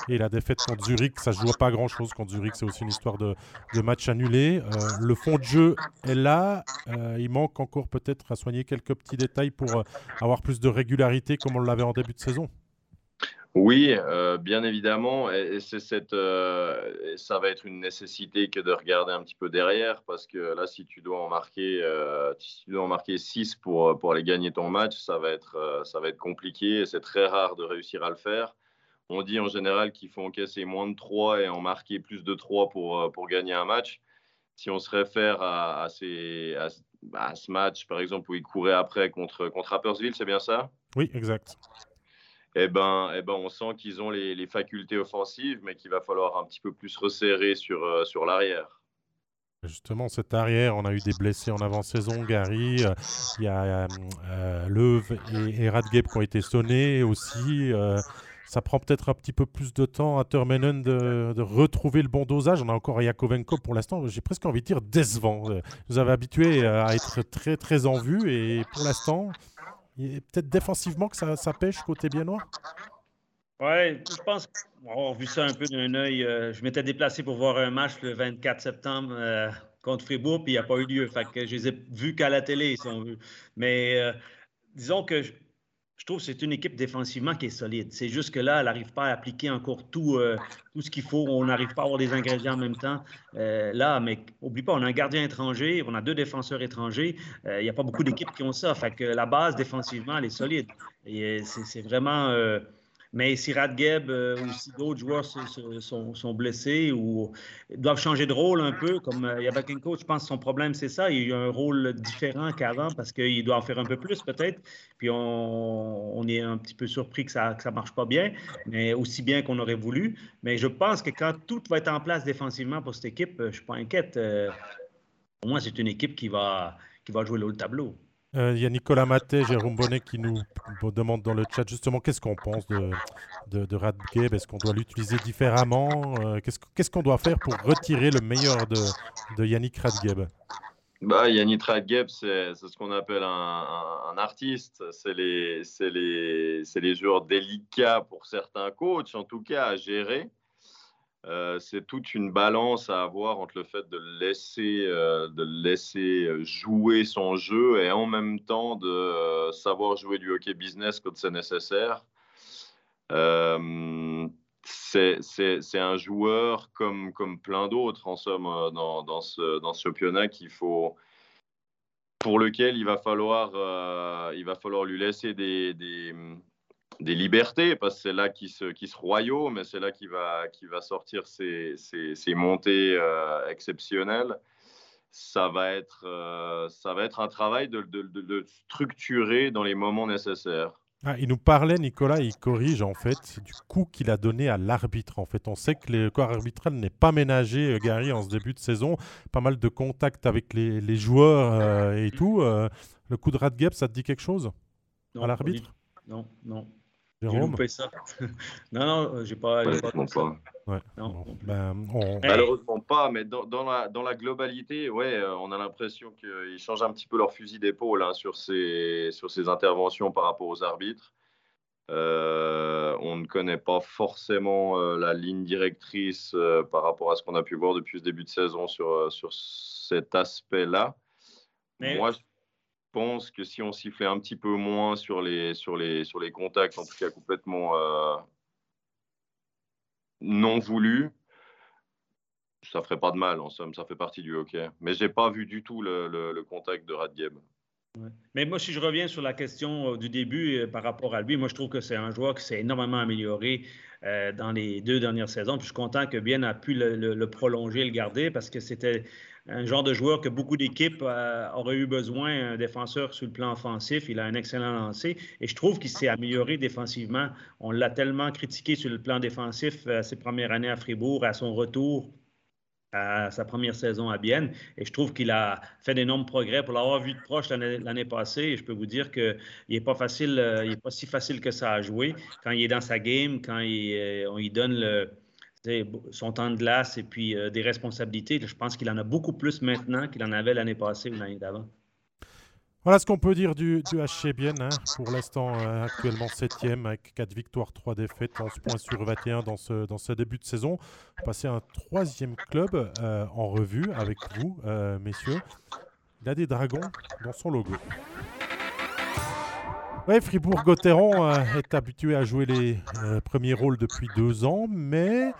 Et la défaite contre Zurich, ça ne joue pas grand-chose contre Zurich. C'est aussi une histoire de, de match annulé. le fond de jeu est là. il manque encore peut-être à soigner quelques petits détails pour avoir plus de régularité comme on l'avait en début de saison. Oui, euh, bien évidemment, et, c'est cette, euh, ça va être une nécessité que de regarder un petit peu derrière, parce que là, si tu dois en marquer, euh, si tu dois en marquer 6 pour, pour aller gagner ton match, ça va être, ça va être compliqué, et c'est très rare de réussir à le faire. On dit en général qu'il faut encaisser moins de 3 et en marquer plus de 3 pour, pour gagner un match. Si on se réfère à, ces, à, ce match, par exemple, où il courait après contre, contre Rappersville, c'est bien ça? Oui, exact eh ben, eh ben, on sent qu'ils ont les, facultés offensives, mais qu'il va falloir un petit peu plus resserrer sur, euh, sur l'arrière. Justement, cette arrière, on a eu des blessés en avant-saison, Gary. Euh, il y a euh, Leuve et, et qui ont été sonnés aussi. ça prend peut-être un petit peu plus de temps à Termenen de, de, retrouver le bon dosage. On a encore Yakovenko pour l'instant, j'ai presque envie de dire décevant. Vous avez habitué à être très très en vue et pour l'instant, Peut-être défensivement que ça, pêche côté biennois? Oui, je pense avoir vu ça un peu d'un œil. Euh, je m'étais déplacé pour voir un match le 24 septembre euh, contre Fribourg, puis il n'y a pas eu lieu. Fait que je les ai vus qu'à la télé, si on veut. Mais euh, disons que trouve que c'est une équipe défensivement qui est solide. C'est juste que là, elle n'arrive pas à appliquer encore tout, euh, tout ce qu'il faut. On n'arrive pas à avoir des ingrédients en même temps. Euh, là, mais oublie pas, on a un gardien étranger, on a deux défenseurs étrangers. Euh, il n'y a pas beaucoup d'équipes qui ont ça. Fait la base défensivement, elle est solide. C'est vraiment mais si Radgeb euh, ou si d'autres joueurs sont, blessés ou doivent changer de rôle un peu, comme euh, Yabakenko, je pense que son problème, c'est ça. Il a un rôle différent qu'avant parce qu'il doit en faire un peu plus, peut-être. Puis on, est un petit peu surpris que ça ne marche pas bien, mais aussi bien qu'on aurait voulu. Mais je pense que quand tout va être en place défensivement pour cette équipe, je ne suis pas inquiète. Euh, pour moi, c'est une équipe qui va, qui va jouer le tableau. Euh, il y a Nicolas Maté, Jérôme Bonnet qui nous demande dans le chat justement qu'est-ce qu'on pense de, de Est-ce qu'on doit l'utiliser différemment? Euh, Qu'est-ce qu'on doit faire pour retirer le meilleur de, Yannick Radgeb bah, Yannick Radgeb, c'est ce qu'on appelle un, artiste. C'est les, les, les joueurs délicats pour certains coachs, en tout cas, à gérer. Euh, c'est toute une balance à avoir entre le fait de laisser, euh, de laisser euh, jouer son jeu et en même temps de savoir jouer du hockey business quand c'est nécessaire. c'est un joueur comme, comme plein d'autres, en somme, dans, dans, ce, dans championnat qu'il faut, pour lequel il va falloir, il va falloir lui laisser des des libertés, parce que c'est là qu'il se, qui se royaume, et c'est là qu'il va, qui va sortir ses, ses, montées euh, exceptionnelles. Ça va, être, euh, ça va être un travail de, de, de, structurer dans les moments nécessaires. Ah, il nous parlait, Nicolas, il corrige en fait du coup qu'il a donné à l'arbitre. En fait, on sait que le corps arbitral n'est pas ménagé, euh, Gary, en ce début de saison. Pas mal de contacts avec les, les joueurs et tout. le coup de Radgeb, ça te dit quelque chose? À l'arbitre? Non, non. Jérôme ça. non, non, euh, j'ai pas. Malheureusement pas. Ouais. Non. Ben, Malheureusement pas, mais dans, dans, la, dans la globalité, ouais, euh, on a l'impression qu'ils changent un petit peu leur fusil d'épaule hein, sur, ces, sur ces interventions par rapport aux arbitres. Euh, on ne connaît pas forcément la ligne directrice par rapport à ce qu'on a pu voir depuis ce début de saison sur, sur cet aspect-là. Mais... Moi, pense que si on sifflait un petit peu moins sur les, contacts, en tout cas complètement euh, non voulus, ça ferait pas de mal en somme, ça fait partie du hockey. Mais j'ai pas vu du tout le, contact de Radgeb. Mais moi, si je reviens sur la question euh, du début euh, par rapport à lui, moi, je trouve que c'est un joueur qui s'est énormément amélioré dans les deux dernières saisons. Je suis content que Bien a pu le prolonger, le garder, parce que c'était un genre de joueur que beaucoup d'équipes euh, auraient eu besoin, un défenseur sur le plan offensif. Il a un excellent lancer et je trouve qu'il s'est amélioré défensivement. On l'a tellement critiqué sur le plan défensif euh, ses premières années à Fribourg, à son retour à sa première saison à Bienne. Et je trouve qu'il a fait d'énormes progrès. Pour l'avoir vu de proche l'année passée, je peux vous dire qu'il n'est pas facile, euh, il n'est pas si facile que ça à jouer. Quand il est dans sa game, quand il, on lui donne le, son temps de glace et puis euh, des responsabilités. Je pense qu'il en a beaucoup plus maintenant qu'il en avait l'année passée ou l'année d'avant. Voilà ce qu'on peut dire du, du HC. Hein. Pour l'instant, euh, actuellement 7e avec 4 victoires, 3 défaites, 11 points sur 21 dans ce, dans ce début de saison. Passer un troisième club euh, en revue avec vous, messieurs. Il a des dragons dans son logo. Ouais, Fribourg-Gotteron euh, est habitué à jouer les euh, premiers rôles depuis deux ans, mais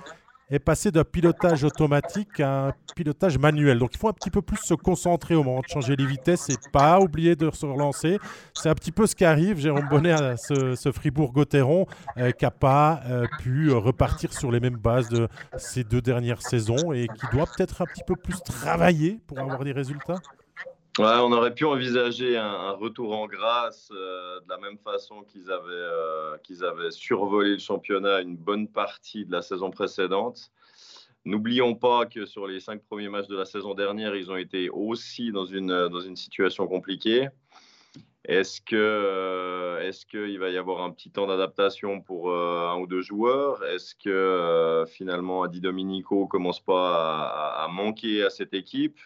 est passé d'un pilotage automatique à un pilotage manuel. Donc il faut un petit peu plus se concentrer au moment de changer les vitesses et pas oublier de se relancer. C'est un petit peu ce qui arrive, Jérôme Bonnet, à ce, Fribourg-Gotteron euh, qui n'a pas pu repartir sur les mêmes bases de ces deux dernières saisons et qui doit peut-être un petit peu plus travailler pour avoir des résultats on aurait pu envisager un, retour en grâce euh, de la même façon qu'ils avaient, euh, qu'ils avaient survolé le championnat une bonne partie de la saison précédente. N'oublions pas que sur les cinq premiers matchs de la saison dernière, ils ont été aussi dans une, dans une situation compliquée. Est-ce que euh, est-ce qu'il va y avoir un petit temps d'adaptation pour un ou deux joueurs? Est-ce que finalement Adi Dominico commence pas à manquer à cette équipe?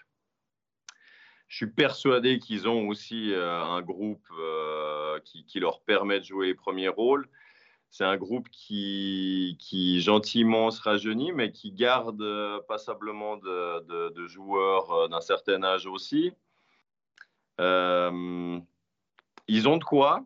Je suis persuadé qu'ils ont aussi euh, un groupe euh, qui, leur permet de jouer les premiers rôles. C'est un groupe qui, gentiment se rajeunit, mais qui garde passablement de, de, joueurs d'un certain âge aussi. ils ont de quoi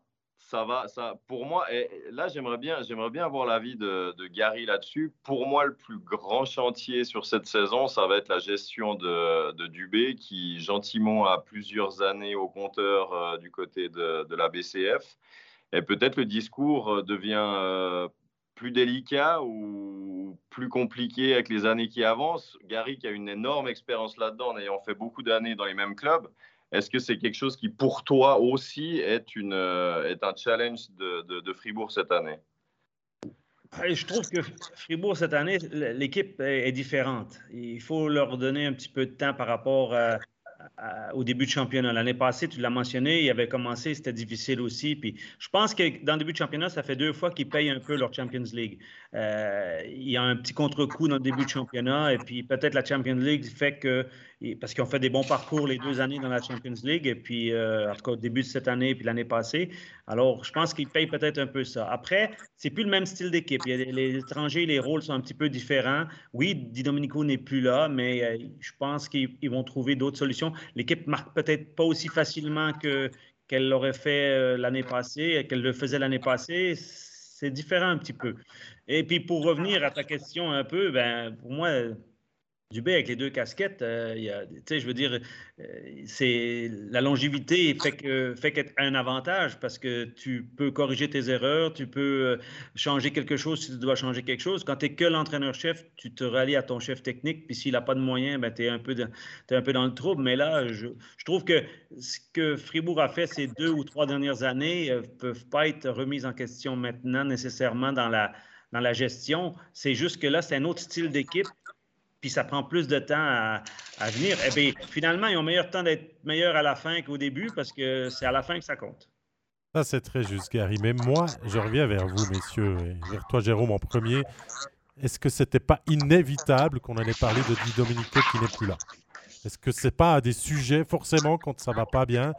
ça va, ça, pour moi, et là, j'aimerais bien, j'aimerais bien avoir l'avis de, Gary là-dessus. Pour moi, le plus grand chantier sur cette saison, ça va être la gestion de, Dubé, qui gentiment a plusieurs années au compteur euh, du côté de, de, la BCF. Et peut-être le discours euh, devient euh, plus délicat ou plus compliqué avec les années qui avancent. Gary, qui a une énorme expérience là-dedans, en ayant fait beaucoup d'années dans les mêmes clubs, est-ce que c'est quelque chose qui, pour toi aussi, est, une, euh, est un challenge de, de, Fribourg cette année? Je trouve que Fribourg, cette année, l'équipe est différente. Il faut leur donner un petit peu de temps par rapport au début du championnat. L'année passée, tu l'as mentionné, il avait commencé, c'était difficile aussi. Puis je pense que dans le début du championnat, ça fait deux fois qu'ils payent un peu leur Champions League. Euh, il y a un petit contre-coup dans le début du championnat, et puis peut-être la Champions League fait que, parce qu'ils ont fait des bons parcours les deux années dans la Champions League, et puis euh, en tout cas au début de cette année et puis l'année passée. Alors je pense qu'ils payent peut-être un peu ça. Après, c'est plus le même style d'équipe. Les étrangers, les rôles sont un petit peu différents. Oui, Di Domenico n'est plus là, mais euh, je pense qu'ils vont trouver d'autres solutions. L'équipe marque peut-être pas aussi facilement que qu'elle l'aurait fait l'année passée, qu'elle le faisait l'année passée. C'est différent un petit peu. Et puis pour revenir à ta question un peu, ben, pour moi, Dubé avec les deux casquettes, euh, je veux dire, euh, c'est la longévité fait que fait un avantage parce que tu peux corriger tes erreurs, tu peux euh, changer quelque chose si tu dois changer quelque chose. Quand tu es que l'entraîneur-chef, tu te rallies à ton chef technique, puis s'il n'a pas de moyens, ben, tu es, un peu dans le trouble. Mais là, je, je, trouve que ce que Fribourg a fait ces deux ou trois dernières années ne peuvent pas être remises en question maintenant nécessairement dans la dans la gestion. C'est juste que là, c'est un autre style d'équipe, puis ça prend plus de temps à, venir. Eh bien, finalement, ils ont meilleur temps d'être meilleurs à la fin qu'au début parce que c'est à la fin que ça compte. Ça, c'est très juste, Gary. Mais moi, je reviens vers vous, messieurs, vers toi, Jérôme, en premier. Est-ce que c'était pas inévitable qu'on allait parler de Di Domenico qui n'est plus là? Est-ce que c'est pas des sujets, forcément, quand ça va pas bien,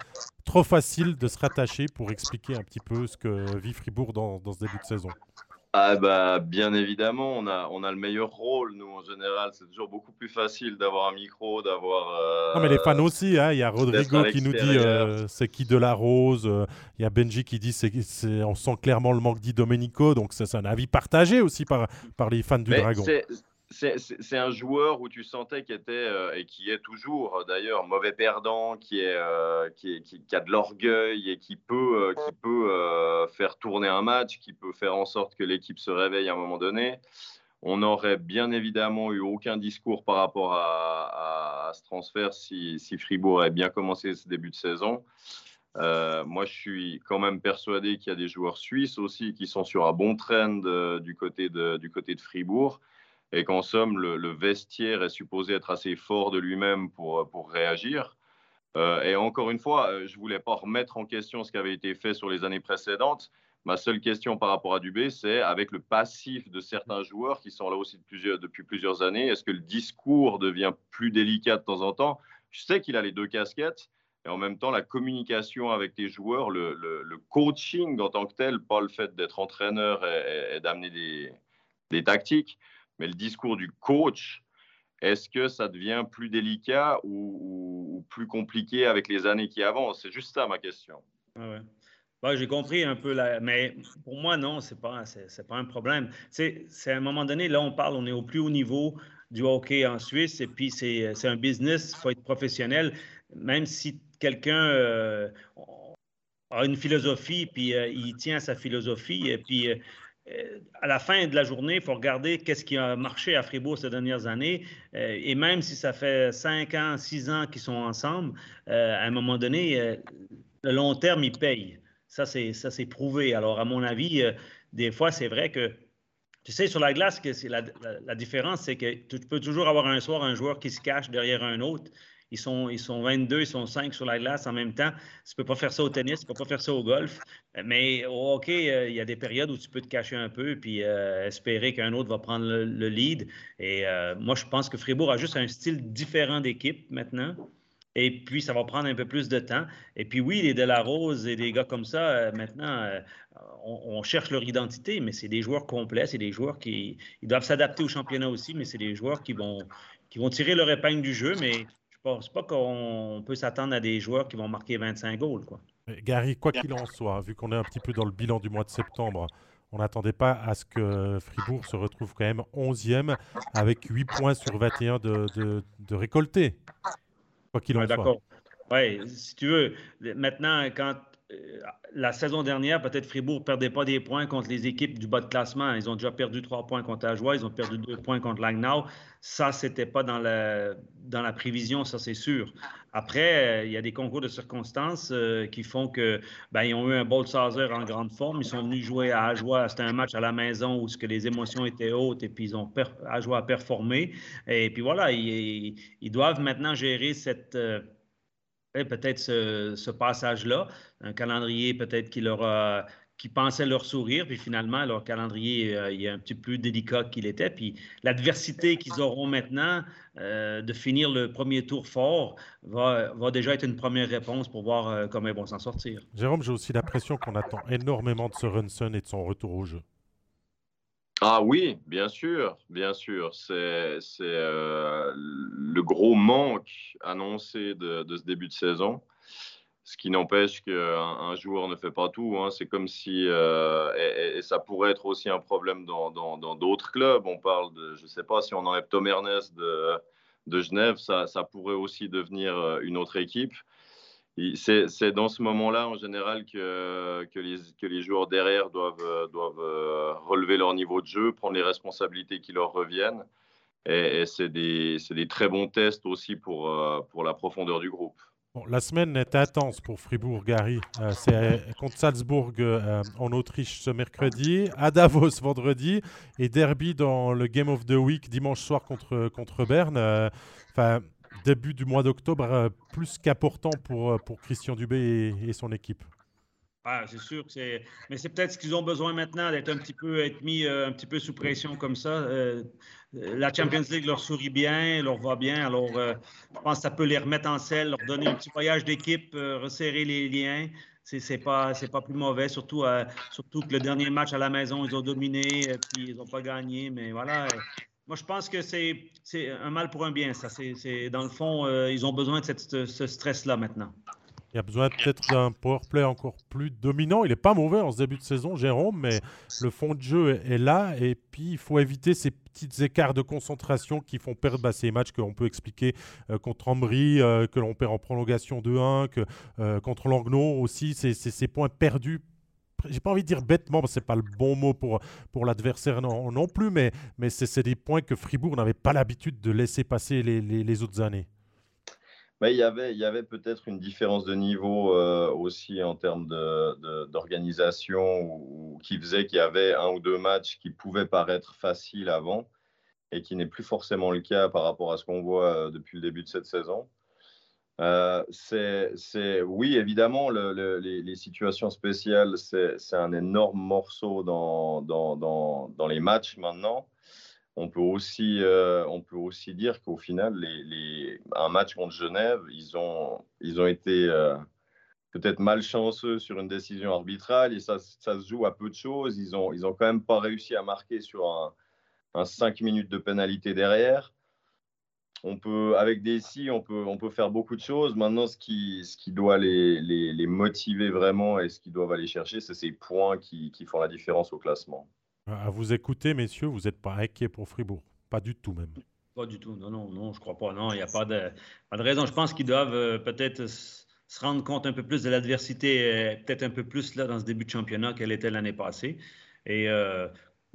trop facile de se rattacher pour expliquer un petit peu ce que vit Fribourg dans ce début de saison? Ah bah bien évidemment, on a, on a le meilleur rôle, nous en général. C'est toujours beaucoup plus facile d'avoir un micro, d'avoir... non mais les fans euh, aussi, hein. il y a Rodrigo qui nous dit euh, c'est qui de la Rose, euh, il y a Benji qui dit c'est, on sent clairement le manque d'Idomenico, donc c'est, un avis partagé aussi par, par les fans du Dragon c'est un joueur où tu sentais qu'il était, euh, et qui est toujours euh, d'ailleurs, mauvais perdant, euh, qui, a de l'orgueil et qui peut, faire tourner un match, qui peut faire en sorte que l'équipe se réveille à un moment donné. On n'aurait bien évidemment eu aucun discours par rapport à, ce transfert si, Fribourg avait bien commencé ce début de saison. moi, je suis quand même persuadé qu'il y a des joueurs suisses aussi qui sont sur un bon trend du côté de Fribourg et qu'en somme, le, vestiaire est supposé être assez fort de lui-même pour, pour réagir. Euh, et encore une fois, euh, je ne voulais pas remettre en question ce qui avait été fait sur les années précédentes. Ma seule question par rapport à Dubé, c'est avec le passif de certains joueurs qui sont là aussi depuis plusieurs années, est-ce que le discours devient plus délicat de temps en temps? Je sais qu'il a les deux casquettes, et en même temps, la communication avec les joueurs, le, coaching en tant que tel, pas le fait d'être entraîneur et, d'amener des, tactiques, mais le discours du coach, est-ce que ça devient plus délicat ou, plus compliqué avec les années qui avancent? C'est juste ça ma question. Ah j'ai compris un peu, là, mais pour moi, non, ce n'est pas, pas un problème. C'est, à un moment donné, là, on parle, on est au plus haut niveau du hockey en Suisse, et puis c'est, un business, il faut être professionnel. Même si quelqu'un euh, a une philosophie, puis euh, il tient à sa philosophie, et puis euh, à la fin de la journée, il faut regarder qu'est-ce qui a marché à Fribourg ces dernières années. Euh, et même si ça fait cinq ans, six ans qu'ils sont ensemble, euh, à un moment donné, euh, le long terme, ils payent. Ça, c'est, ça, c'est prouvé. Alors, à mon avis, des fois, c'est vrai que, tu sais, sur la glace, que c'est la, différence, c'est que tu peux toujours avoir un soir un joueur qui se cache derrière un autre. Ils sont, ils sont 22, ils sont 5 sur la glace en même temps. Tu ne peux pas faire ça au tennis, tu ne peux pas faire ça au golf. Mais au hockey, euh, il y a des périodes où tu peux te cacher un peu puis euh, espérer qu'un autre va prendre le, lead. Et euh, moi, je pense que Fribourg a juste un style différent d'équipe maintenant. Et puis, ça va prendre un peu plus de temps. Et puis, oui, les Delarose et des gars comme ça, maintenant, on, cherche leur identité, mais c'est des joueurs complets, c'est des joueurs qui doivent s'adapter au championnat aussi, mais c'est des joueurs qui vont, qui vont tirer leur épingle du jeu. Mais pense pas qu'on peut s'attendre à des joueurs qui vont marquer 25 goals. Quoi. Gary, quoi qu'il en soit, vu qu'on est un petit peu dans le bilan du mois de septembre, on n'attendait pas à ce que Fribourg se retrouve quand même 11e avec 8 points sur 21 de, de, de récoltés. Quoi qu'il en soit. D'accord. Oui, si tu veux, maintenant, quand la saison dernière, peut-être Fribourg ne perdait pas des points contre les équipes du bas de classement. Ils ont déjà perdu trois points contre Ajoie, ils ont perdu deux points contre Langnau. Ça, ce n'était pas dans la, dans la prévision, ça c'est sûr. Après, euh, il y a des concours de circonstances euh, qui font que ben, ont eu un Bolt Saucer en grande forme. Ils sont venus jouer à Ajoie. C'était un match à la maison où que les émotions étaient hautes et puis ils ont Ajoie a performé. Et puis voilà, ils, doivent maintenant gérer cette peut-être ce, passage-là, un calendrier peut-être qui leur qui pensait leur sourire, puis finalement, leur calendrier euh, est un petit peu plus délicat qu'il était. Puis l'adversité qu'ils auront maintenant euh, de finir le premier tour fort va, déjà être une première réponse pour voir euh, comment ils vont s'en sortir. Jérôme, j'ai aussi l'impression qu'on attend énormément de Sorensen et de son retour au jeu. Ah oui, bien sûr, bien sûr. C'est euh, le gros manque annoncé de, ce début de saison. Ce qui n'empêche qu'un un joueur ne fait pas tout. Hein. C'est comme si, euh, et, ça pourrait être aussi un problème dans d'autres clubs. On parle de, je ne sais pas si on enlève Tom Ernest de, de Genève, ça, ça, pourrait aussi devenir euh, une autre équipe c'est dans ce moment-là, en général, que, les, joueurs derrière doivent, doivent euh, relever leur niveau de jeu, prendre les responsabilités qui leur reviennent. Et, c'est des, très bons tests aussi pour, euh, la profondeur du groupe. la semaine est intense pour Fribourg-Gary. Euh, c'est contre Salzbourg en Autriche ce mercredi, à Davos vendredi et derby dans le Game of the Week dimanche soir contre, contre Berne. Enfin, début du mois d'octobre euh, plus qu'important pour, euh, pour Christian Dubé et, son équipe. Ah, c'est sûr c'est. Mais c'est peut-être ce qu'ils ont besoin maintenant, d'être un petit peu être mis euh, un petit peu sous pression comme ça. la Champions League leur sourit bien, leur va bien. Alors, je pense que ça peut les remettre en selle, leur donner un petit voyage d'équipe, resserrer les liens. C'est pas, pas plus mauvais, surtout, surtout que le dernier match à la maison, ils ont dominé, puis ils n'ont pas gagné. Mais voilà, moi, je pense que c'est un mal pour un bien, ça. C'est dans le fond, euh, ils ont besoin de ce stress-là maintenant. Il y a besoin peut-être d'un powerplay encore plus dominant. Il n'est pas mauvais en ce début de saison, Jérôme, mais le fond de jeu est là. Et puis, il faut éviter ces petits écarts de concentration qui font perdre bah, ces matchs qu'on peut expliquer euh, contre Ambry, euh, que l'on perd en prolongation 2-1, que contre Langnau aussi. C'est ces points perdus j'ai pas envie de dire bêtement, c'est pas le bon mot pour, pour l'adversaire non, non, plus, mais, mais c'est des points que Fribourg n'avait pas l'habitude de laisser passer les, les, autres années. Mais il y avait, avait peut-être une différence de niveau euh, aussi en termes d'organisation ou, qui faisait qu'il y avait un ou deux matchs qui pouvaient paraître faciles avant et qui n'est plus forcément le cas par rapport à ce qu'on voit euh, depuis le début de cette saison. Euh, c'est, oui, évidemment, les, situations spéciales, c'est, un énorme morceau dans, dans, les matchs maintenant. On peut aussi, euh, on peut aussi dire qu'au final, les, un match contre Genève, ils ont, ils ont été euh, peut-être malchanceux sur une décision arbitrale et ça, ça, se joue à peu de choses. Ils n'ont ils ont quand même pas réussi à marquer sur un, un 5 minutes de pénalité derrière on peut, avec des si, on peut, on peut faire beaucoup de choses. Maintenant, ce qui, ce qui doit les, les, motiver vraiment et ce qu'ils doivent aller chercher, c'est ces points qui, qui, font la différence au classement. À vous écouter, messieurs, vous n'êtes pas inquiets pour Fribourg? Pas du tout, même. Pas du tout. Non, non, non, je crois pas. Non, il n'y a pas de, pas de raison. Je pense qu'ils doivent euh, peut-être se rendre compte un peu plus de l'adversité, euh, peut-être un peu plus là dans ce début de championnat qu'elle était l'année passée. Et euh,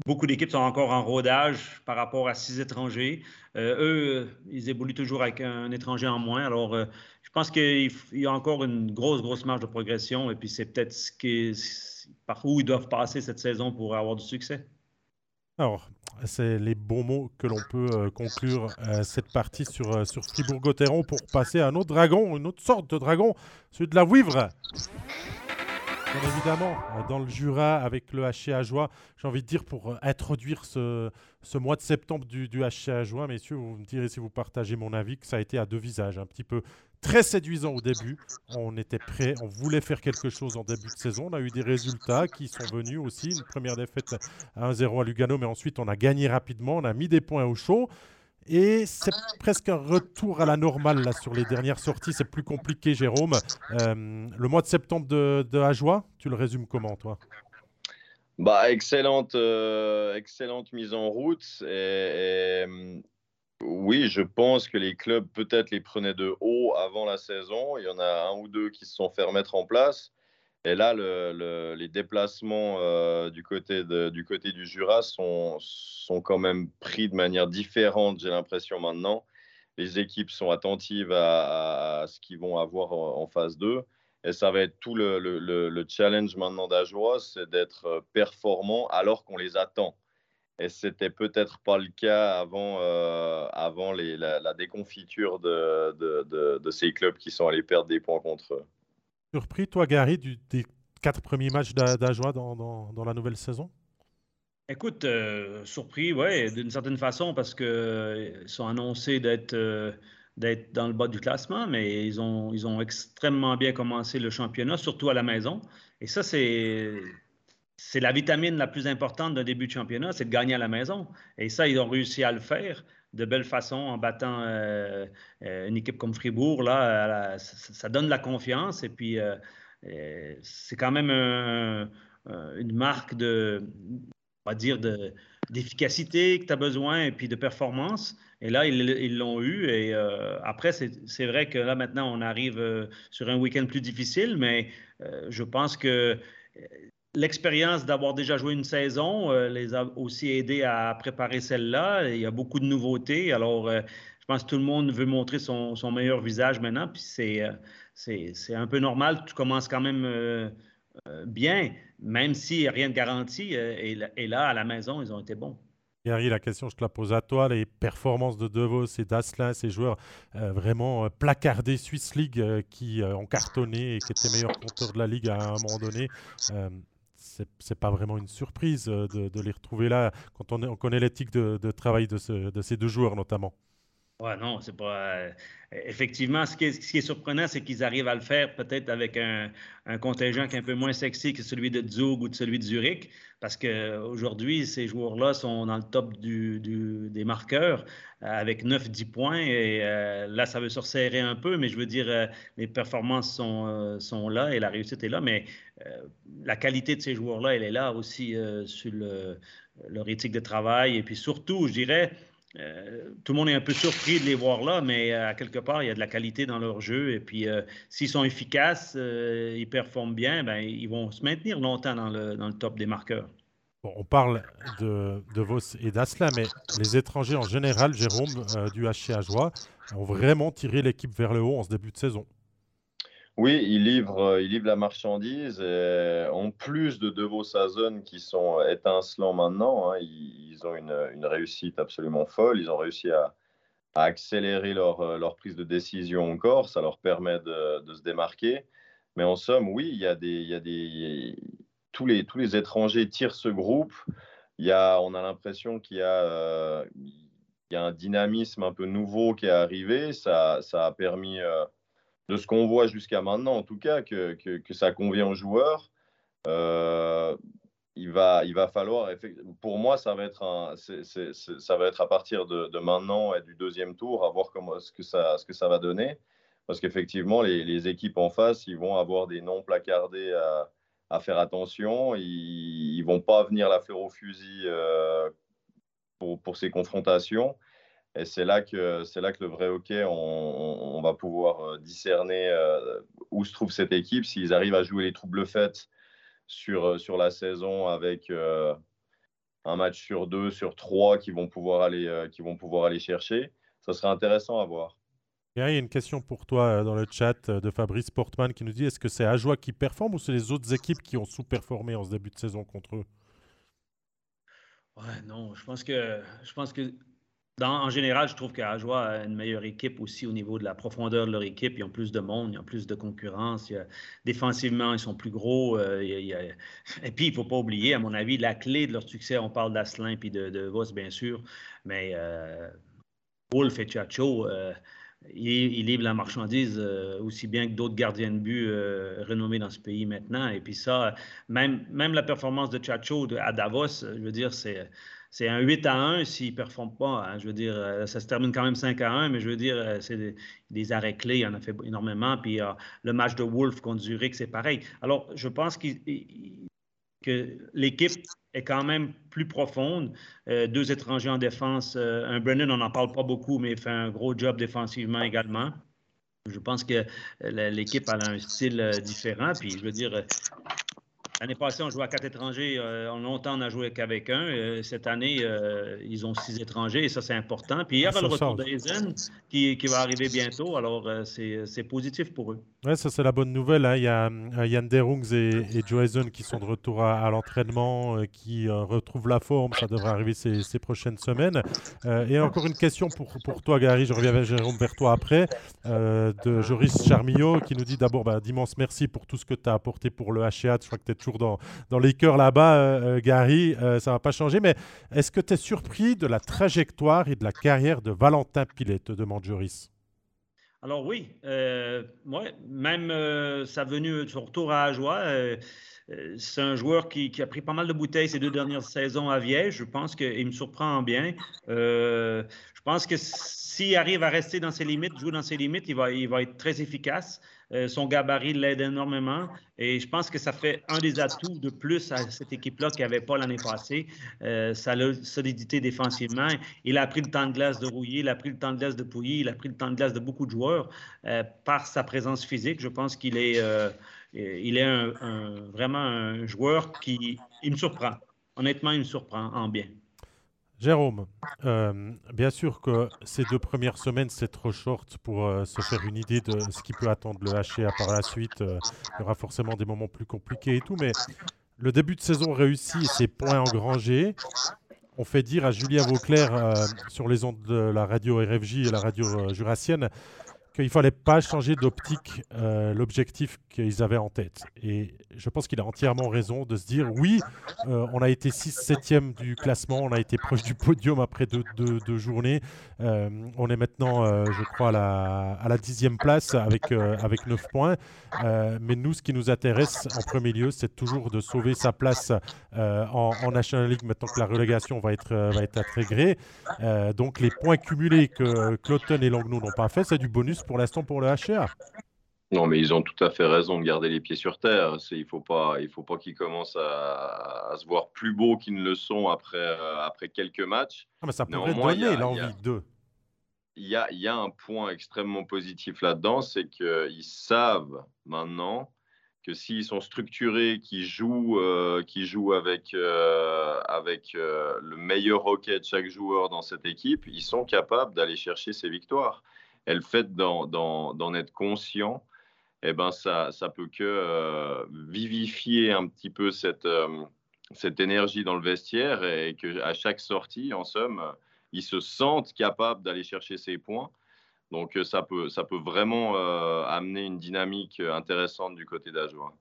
Beaucoup d'équipes sont encore en rodage par rapport à six étrangers. Euh, eux, ils évoluent toujours avec un étranger en moins. Alors, euh, je pense qu'il y a encore une grosse, grosse marge de progression. Et puis, c'est peut-être ce qui par où ils doivent passer cette saison pour avoir du succès. Alors, c'est les bons mots que l'on peut euh, conclure cette partie sur, Fribourg-Gotteron pour passer à un autre dragon, une autre sorte de dragon, celui de la Vouivre. Évidemment, dans le Jura, avec le HC Ajoie, j'ai envie de dire pour introduire ce, mois de septembre du, du HC messieurs, vous me direz si vous partagez mon avis, que ça a été à deux visages, un petit peu très séduisant au début. On était prêt, on voulait faire quelque chose en début de saison. On a eu des résultats qui sont venus aussi. Une première défaite à 1-0 à Lugano, mais ensuite on a gagné rapidement. On a mis des points au chaud. Et c'est presque un retour à la normale là, sur les dernières sorties. C'est plus compliqué, Jérôme. Euh, le mois de septembre de, de Ajoie, tu le résumes comment, toi? Bah, excellente, euh, excellente mise en route. Oui, je pense que les clubs peut-être les prenaient de haut avant la saison. Il y en a un ou deux qui se sont fait remettre en place. Et là, les déplacements euh, du, côté du Jura sont, quand même pris de manière différente, j'ai l'impression maintenant. Les équipes sont attentives à, ce qu'ils vont avoir en, phase 2. Et ça va être tout le, challenge maintenant d'Ajoie, c'est d'être performant alors qu'on les attend. Et c'était peut-être pas le cas avant, euh, la, déconfiture de, de, ces clubs qui sont allés perdre des points contre eux. Surpris, toi, Gary, des quatre premiers matchs d'Ajoie dans, dans, la nouvelle saison? Écoute, euh, surpris, oui, d'une certaine façon, parce qu'ils euh, sont annoncés d'être d'être dans le bas du classement, mais ils ont, ils ont extrêmement bien commencé le championnat, surtout à la maison. Et ça, c'est c'est la vitamine la plus importante d'un début de championnat, c'est de gagner à la maison. Et ça, ils ont réussi à le faire de belle façon en battant euh, euh, une équipe comme Fribourg. Là, ça, donne la confiance et puis euh, c'est quand même une marque de, on va dire, d'efficacité que tu as besoin et puis de performance. Et là, ils l'ont eu. Et après, c'est vrai que là, maintenant, on arrive sur un week-end plus difficile, mais je pense que L'expérience d'avoir déjà joué une saison euh, les a aussi aidés à préparer celle-là. Il y a beaucoup de nouveautés. Alors, euh, je pense que tout le monde veut montrer son, meilleur visage maintenant. Puis euh, c'est, c'est, un peu normal. Tu commences quand même bien, même a rien de garanti. Et, là, à la maison, ils ont été bons. Gary, la question, je te la pose à toi. Les performances de Devos et d'Asselin, ces joueurs vraiment placardés Swiss League qui ont cartonné et qui étaient meilleurs compteurs de la Ligue à un moment donné c'est pas vraiment une surprise euh, de, les retrouver là quand on, on connaît l'éthique de, travail de, de, ces deux joueurs notamment. Ouais, non, c'est pas. Euh, effectivement, ce qui est, ce qui est surprenant, c'est qu'ils arrivent à le faire peut-être avec un, un, contingent qui est un peu moins sexy que celui de Zug ou de celui de Zurich, parce qu'aujourd'hui, ces joueurs-là sont dans le top du, du, des marqueurs euh, avec 9-10 points. Et euh, là, ça veut se resserrer un peu, mais je veux dire, les performances sont, sont là et la réussite est là. Mais la qualité de ces joueurs-là, elle est là aussi sur le, leur éthique de travail. Et puis surtout, je dirais, euh, tout le monde est un peu surpris de les voir là, mais euh, à quelque part, il y a de la qualité dans leur jeu. Et puis, euh, s'ils sont efficaces, ils performent bien, ben, ils vont se maintenir longtemps dans le, top des marqueurs. On parle de, de Vos et d'Asla, mais les étrangers en général, Jérôme, du HC Ajoie, ont vraiment tiré l'équipe vers le haut en ce début de saison. Oui, il livre, euh, il livre la marchandise. en plus de deux Sazon qui sont étincelants maintenant, hein, ils, ont une, réussite absolument folle. Ils ont réussi à, accélérer leur, euh, leur, prise de décision encore. Ça leur permet de, se démarquer. Mais en somme, oui, il y a des, il y a des tous, les, tous les étrangers tirent ce groupe. Il y a, on a l'impression qu'il y a, euh, il y a un dynamisme un peu nouveau qui est arrivé. Ça, ça a permis de ce qu'on voit jusqu'à maintenant, en tout cas, que, que, ça convient aux joueurs. Euh, il, va, il va falloir, pour moi, ça va être, un, ça va être à partir de, maintenant et du deuxième tour, à voir comment, ce, que ça, ce que ça va donner. Parce qu'effectivement, les, les, équipes en face, ils vont avoir des noms placardés à, à faire attention. Ils ne vont pas venir la fleur au fusil euh, pour, pour, ces confrontations. Et c'est là, que, c'est là que le vrai hockey, on, va pouvoir euh, discerner euh, où se trouve cette équipe, s'ils arrivent à jouer les troubles faits sur, euh, sur la saison avec un match sur deux, sur trois qui vont pouvoir aller, qui vont pouvoir aller chercher. Ça serait intéressant à voir. il y a une question pour toi dans le chat de Fabrice Portman qui nous dit est-ce que c'est Ajoie qui performe ou c'est les autres équipes qui ont sous-performé en ce début de saison contre eux? Ouais, non, je pense que je pense que en général, je trouve qu'Ajoie a une meilleure équipe aussi au niveau de la profondeur de leur équipe. Ils ont plus de monde, ils ont plus de concurrence. défensivement, ils sont plus gros. Euh, et puis, il ne faut pas oublier, à mon avis, la clé de leur succès, on parle d'Asselin et de, Voss, bien sûr, mais euh, Wolf et Chacho, euh, ils, livrent la marchandise aussi bien que d'autres gardiens de but renommés dans ce pays maintenant. Et puis ça, même, même la performance de Chacho à Davos, je veux dire, c'est c'est un 8 à 1 s'il ne performe pas. Hein. je veux dire, euh, ça se termine quand même 5 à 1, mais je veux dire, euh, c'est des, arrêts clés, il y en a fait énormément. Puis euh, le match de Wolf contre Zurich, c'est pareil. Alors, je pense que l'équipe est quand même plus profonde. deux étrangers en défense. un Brennan, on n'en parle pas beaucoup, mais il fait un gros job défensivement également. Je pense que l'équipe a un style différent. Puis, je veux dire, L'année passée, on jouait à quatre étrangers. Euh, longtemps, on n'a joué qu'avec un. Euh, cette année, euh, ils ont six étrangers et ça, c'est important. Puis il y a le retour d'Aizen qui, qui, va arriver bientôt. Alors, c'est positif pour eux. Oui, ça, c'est la bonne nouvelle. Hein. Il y a Yann Derungs et, et Joe qui sont de retour à, l'entraînement, qui retrouvent la forme. Ça devrait arriver ces, ces prochaines semaines. et encore une question pour, pour toi, Gary. Je reviens vers Jérôme vers toi après. de Joris Charmillot qui nous dit d'abord bah, d'immenses merci pour tout ce que tu as apporté pour le HEA. Je crois que tu es dans, les cœurs là-bas, euh, euh, Gary. Euh, ça ne va pas changer. Mais est-ce que tu es surpris de la trajectoire et de la carrière de Valentin Pilet, te demande Joris alors oui, même sa venue, son retour à Ajoie, c'est un joueur qui, a pris pas mal de bouteilles ces deux dernières saisons à Viège. Je pense qu'il me surprend bien. je pense que s'il arrive à rester dans ses limites, jouer dans ses limites, il va, être très efficace. Euh, son gabarit l'aide énormément et je pense que ça fait un des atouts de plus à cette équipe-là qu'il n'y avait pas l'année passée. Euh, solidité défensivement. Il a pris le temps de glace de Rouillé, il a pris le temps de glace de Pouilly, il a pris le temps de glace de beaucoup de joueurs euh, par sa présence physique. Je pense qu'il est, il est vraiment un joueur qui il me surprend. Honnêtement, il me surprend en bien. Jérôme, euh, bien sûr que ces deux premières semaines, c'est trop short pour euh, se faire une idée de ce qui peut attendre le HA par la suite. Euh, il y aura forcément des moments plus compliqués et tout, mais le début de saison réussi et ses points engrangés ont fait dire à Julien Vauclair sur les ondes de la radio RFJ et la radio jurassienne qu'il fallait pas changer d'optique euh, l'objectif qu'ils avaient en tête. Et je pense qu'il a entièrement raison de se dire oui, euh, on a été 6-7e du classement, on a été proche du podium après deux, deux, journées. Euh, on est maintenant, je crois, à la, à la dixième place avec, avec 9 points. mais nous, ce qui nous intéresse en premier lieu, c'est toujours de sauver sa place en, en, National League maintenant que la relégation va être, va être intégrée. donc les points cumulés que Cloton et Langnau n'ont pas fait, c'est du bonus pour l'instant pour le HCA. Non, mais ils ont tout à fait raison de garder les pieds sur terre. Il ne faut pas, il faut pas qu'ils commencent à, se voir plus beaux qu'ils ne le sont après, euh, après quelques matchs. Ah, mais ça pourrait donner l'envie d'eux. Il y a, y a un point extrêmement positif là-dedans, c'est qu'ils savent maintenant que s'ils sont structurés, qu'ils jouent, euh, jouent avec, euh, avec le meilleur hockey de chaque joueur dans cette équipe, ils sont capables d'aller chercher ces victoires et le fait d'en être conscient, eh ben ça, ça peut que euh, vivifier un petit peu cette, euh, cette énergie dans le vestiaire et qu'à chaque sortie, en somme, ils se sentent capables d'aller chercher ces points. Donc ça peut, ça peut vraiment euh, amener une dynamique intéressante du côté d'Ajoie.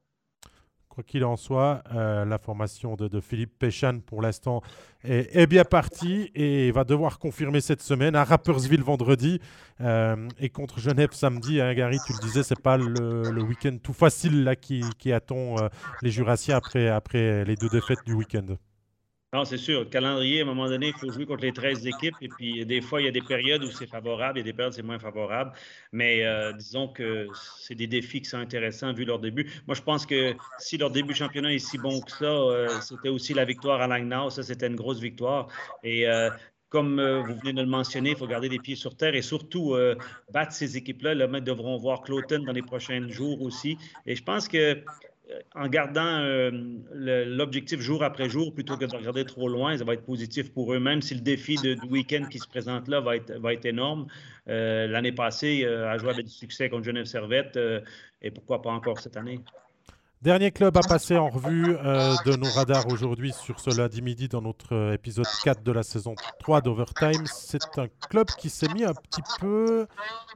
Quoi qu'il en soit, euh, la formation de, Philippe Péchan pour l'instant est, bien partie et va devoir confirmer cette semaine à Rappersville vendredi euh, et contre Genève samedi. Hein, Gary, tu le disais, c'est pas le, week-end tout facile qui, attend euh, les Jurassiens après les deux défaites du week-end. Non, c'est sûr. Le calendrier, à un moment donné, il faut jouer contre les 13 équipes. Et puis, des fois, il y a des périodes où c'est favorable et des périodes où c'est moins favorable. Mais euh, disons que c'est des défis qui sont intéressants vu leur début. Moi, je pense que si leur début championnat est si bon que ça, euh, c'était aussi la victoire à Langnau. Ça, c'était une grosse victoire. Et euh, comme vous venez de le mentionner, il faut garder les pieds sur terre et surtout battre ces équipes-là. Mecs devront voir Cloton dans les prochains jours aussi. Et je pense que en gardant euh, l'objectif jour après jour plutôt que de regarder trop loin, ça va être positif pour eux, même si le défi du week-end qui se présente là va être, énorme. Euh, l'année passée, à jouer avec du succès contre Genève Servette et pourquoi pas encore cette année. Dernier club à passer en revue euh, de nos radars aujourd'hui sur ce lundi midi dans notre euh, épisode 4 de la saison 3 d'Overtime. C'est un club qui s'est mis un petit peu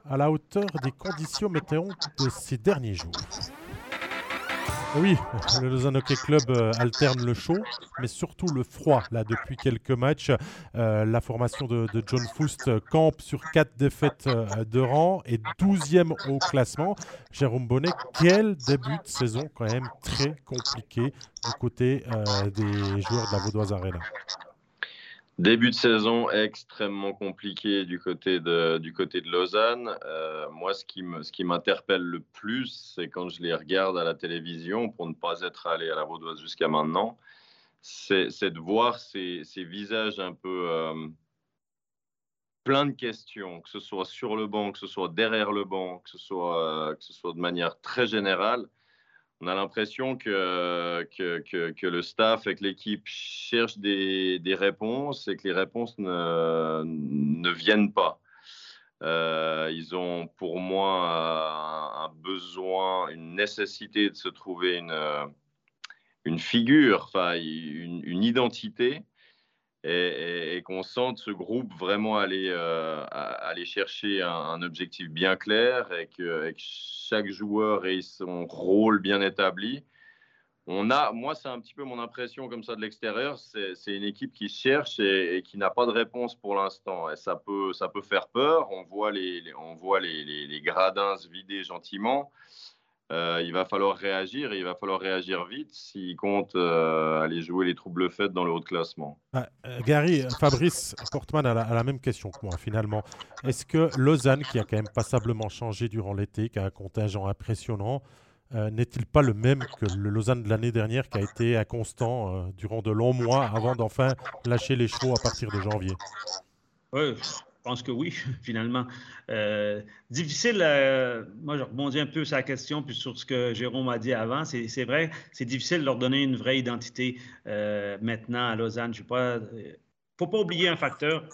à la hauteur des conditions météo de ces derniers jours. Oui, le Lausanne Hockey Club euh, alterne le chaud, mais surtout le froid. Là, depuis quelques matchs, euh, la formation de, John Foust campe sur quatre défaites euh, de rang et 12e au classement. Jérôme Bonnet, quel début de saison quand même très compliqué du côté des joueurs de la Vaudoise Arena? Début de saison extrêmement compliqué du côté de, du côté de Lausanne. Euh, moi, ce qui m'interpelle le plus, c'est quand je les regarde à la télévision, pour ne pas être allé à la Vaudoise jusqu'à maintenant, c'est de voir ces, ces, visages un peu euh, plein de questions, que ce soit sur le banc, que ce soit derrière le banc, que ce soit, euh, que ce soit de manière très générale on a l'impression que, que, le staff et que l'équipe cherchent des, des, réponses et que les réponses ne, ne viennent pas. Euh, ils ont pour moi un, besoin, une nécessité de se trouver une, une figure, une, une identité et, qu'on sente ce groupe vraiment aller, euh, aller chercher un, objectif bien clair et que, chaque joueur ait son rôle bien établi. On a, moi, c'est un petit peu mon impression comme ça de l'extérieur. C'est une équipe qui cherche et, qui n'a pas de réponse pour l'instant. Et ça peut, ça peut faire peur. On voit les, on voit les, les, les gradins se vider gentiment. Euh, il va falloir réagir et il va falloir réagir vite s'il compte euh, aller jouer les troubles faites dans le haut de classement. Bah, euh, Gary, Fabrice Portman a la, même question que moi finalement. Est-ce que Lausanne, qui a quand même passablement changé durant l'été, qui a un contingent impressionnant, n'est-il pas le même que le Lausanne de l'année dernière qui a été inconstant durant de longs mois avant d'enfin lâcher les chevaux à partir de janvier? Oui, je pense que oui, finalement. Euh, difficile, euh, moi je rebondis un peu sur la question, puis sur ce que Jérôme a dit avant. C'est vrai, c'est difficile de leur donner une vraie identité euh, maintenant à Lausanne. Il ne faut pas oublier un facteur.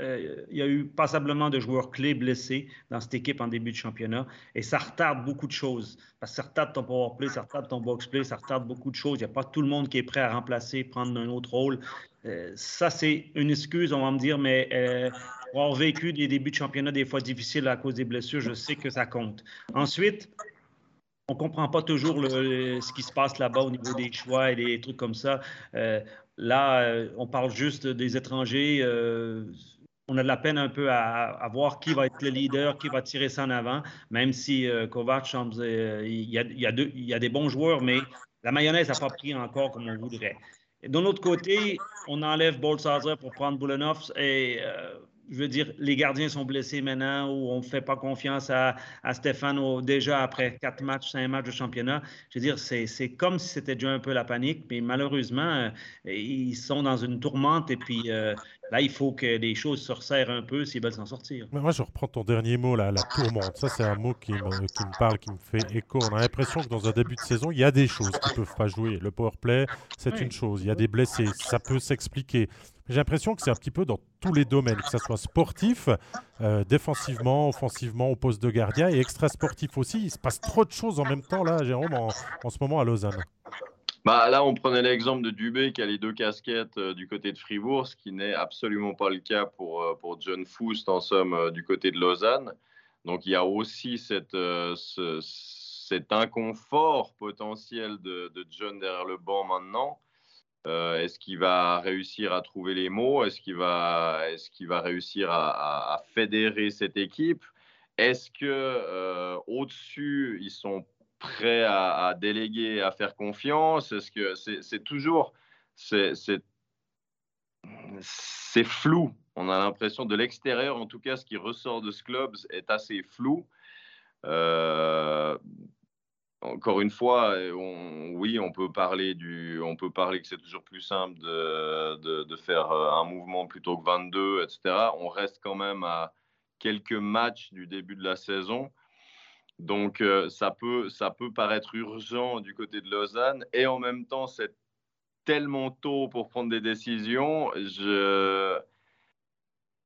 il y a eu passablement de joueurs clés blessés dans cette équipe en début de championnat et ça retarde beaucoup de choses. Parce que ça retarde ton power play, ça retarde ton box play, ça retarde beaucoup de choses. Il n'y a pas tout le monde qui est prêt à remplacer, prendre un autre rôle. ça, c'est une excuse, on va me dire, mais avoir vécu des débuts de championnat des fois difficiles à cause des blessures, je sais que ça compte. Ensuite, on ne comprend pas toujours ce qui se passe là-bas au niveau des choix et des trucs comme ça. Euh, là, euh, on parle juste des étrangers. Euh, on a de la peine un peu à, voir qui va être le leader, qui va tirer ça en avant, même si Kovac, il y, a, il, y a des bons joueurs, mais la mayonnaise n'a pas pris encore comme on voudrait. D'un autre côté, on enlève Bolsazer pour prendre Boulenov et je veux dire, les gardiens sont blessés maintenant ou on ne fait pas confiance à, à Stéphane déjà après quatre matchs, cinq matchs de championnat. Je veux dire, c'est comme si c'était déjà un peu la panique, mais malheureusement, euh, ils sont dans une tourmente et puis euh, là, il faut que les choses se resserrent un peu s'ils veulent s'en sortir. Mais moi, je reprends ton dernier mot, là, la tourmente. Ça, c'est un mot qui me, qui me, parle, qui me fait écho. On a l'impression que dans un début de saison, il y a des choses qui ne peuvent pas jouer. Le power play, c'est une chose. Il y a des blessés, ça peut s'expliquer. J'ai l'impression que c'est un petit peu dans tous les domaines, que ce soit sportif, euh, défensivement, offensivement, au poste de gardien et extra sportif aussi. Il se passe trop de choses en même temps, là, Jérôme, en, en ce moment à Lausanne. Bah, là, on prenait l'exemple de Dubé qui a les deux casquettes euh, du côté de Fribourg, ce qui n'est absolument pas le cas pour, euh, pour John Foust, en somme, du côté de Lausanne. Donc, il y a aussi cette, ce, cet inconfort potentiel de, John derrière le banc maintenant. Euh, est-ce qu'il va réussir à trouver les mots? Est-ce qu'il va, est va réussir à, fédérer cette équipe? Est-ce que euh, au-dessus, ils sont prêts à, déléguer, à faire confiance Est-ce que c'est toujours c'est flou On a l'impression de l'extérieur, en tout cas, ce qui ressort de ce club est assez flou. Euh, encore une fois, oui, on peut parler du, on peut parler que c'est toujours plus simple de, de, faire euh, un mouvement plutôt que 22, etc. On reste quand même à quelques matchs du début de la saison. Donc, euh, ça, peut, ça peut paraître urgent du côté de Lausanne et en même temps, c'est tellement tôt pour prendre des décisions. Je,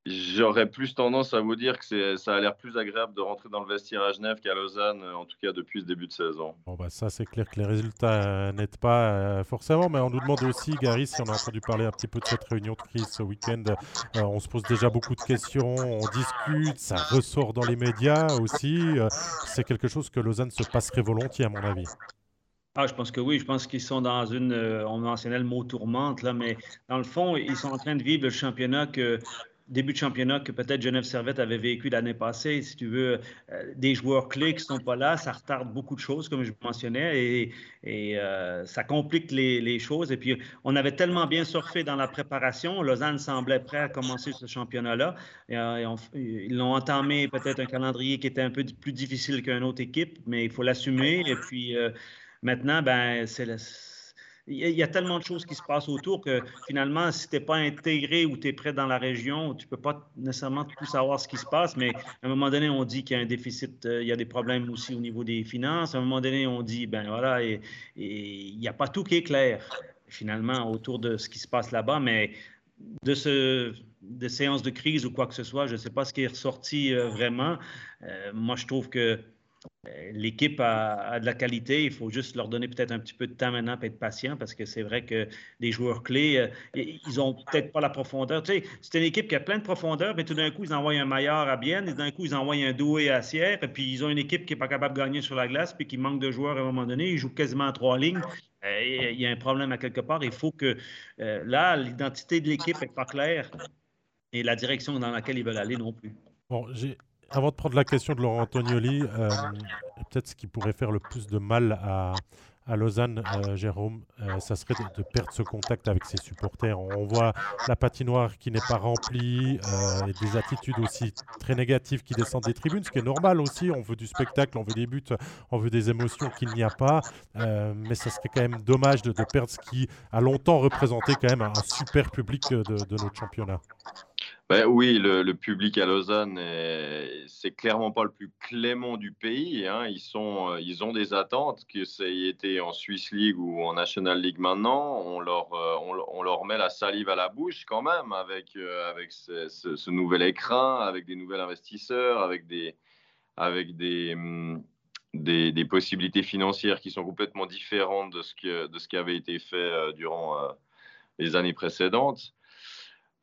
J'aurais plus tendance à vous dire que ça a l'air plus agréable de rentrer dans le vestiaire à Genève qu'à Lausanne, en tout cas depuis ce début de saison. Bon, bah ça, c'est clair que les résultats euh, n'aident pas euh, forcément, mais on nous demande aussi, Gary, si on a entendu parler un petit peu de cette réunion de crise ce week-end. Euh, on se pose déjà beaucoup de questions, on discute, ça ressort dans les médias aussi. c'est quelque chose que Lausanne se passerait volontiers, à mon avis. Ah, je pense que oui. Je pense qu'ils sont dans une. on mentionnait le mot tourmente, là, mais dans le fond, ils sont en train de vivre le championnat que début de championnat que peut-être Genève Servette avait vécu l'année passée. Si tu veux, euh, des joueurs clés qui ne sont pas là, ça retarde beaucoup de choses, comme je mentionnais, et, euh, ça complique les, choses. Et puis, on avait tellement bien surfé dans la préparation. Lausanne semblait prêt à commencer ce championnat-là. Euh, ils l'ont entamé peut-être un calendrier qui était un peu plus difficile qu'une autre équipe, mais il faut l'assumer. Et puis, maintenant, ben, c'est il y a tellement de choses qui se passent autour que finalement, si tu n'es pas intégré ou tu es prêt dans la région, tu ne peux pas nécessairement tout savoir ce qui se passe. Mais à un moment donné, on dit qu'il y a un déficit, euh, il y a des problèmes aussi au niveau des finances. À un moment donné, on dit, ben voilà, il n'y a pas tout qui est clair finalement autour de ce qui se passe là-bas. Mais de ce de séances de crise ou quoi que ce soit, je ne sais pas ce qui est ressorti euh, vraiment. Euh, moi, je trouve que l'équipe a, de la qualité. Il faut juste leur donner peut-être un petit peu de temps maintenant pour être patient parce que c'est vrai que des joueurs clés, euh, ils n'ont peut-être pas la profondeur. Tu sais, c'est une équipe qui a plein de profondeur, mais tout d'un coup, ils envoient un Maillard à Bienne, et d'un coup, ils envoient un Doué à Sierre, et puis ils ont une équipe qui n'est pas capable de gagner sur la glace, puis qui manque de joueurs à un moment donné. Ils jouent quasiment à trois lignes. Euh, il y a un problème à quelque part. Il faut que là, l'identité de l'équipe n'est pas claire et la direction dans laquelle ils veulent aller non plus. Bon, j'ai avant de prendre la question de Laurent Antonioli, euh, peut-être ce qui pourrait faire le plus de mal à, Lausanne, euh, Jérôme, euh, ça serait de, perdre ce contact avec ses supporters. On voit la patinoire qui n'est pas remplie, et des attitudes aussi très négatives qui descendent des tribunes, ce qui est normal aussi. On veut du spectacle, on veut des buts, on veut des émotions qu'il n'y a pas. mais ça serait quand même dommage de, perdre ce qui a longtemps représenté quand même un, super public de notre championnat. Ben oui, le, public à Lausanne, c'est clairement pas le plus clément du pays. Hein. Euh, ils ont des attentes, que ça ait été en Swiss League ou en National League maintenant. On leur, euh, met la salive à la bouche quand même avec, euh, ce, nouvel écran, avec des nouveaux investisseurs, avec des, des, possibilités financières qui sont complètement différentes de ce qui avait été fait durant les années précédentes.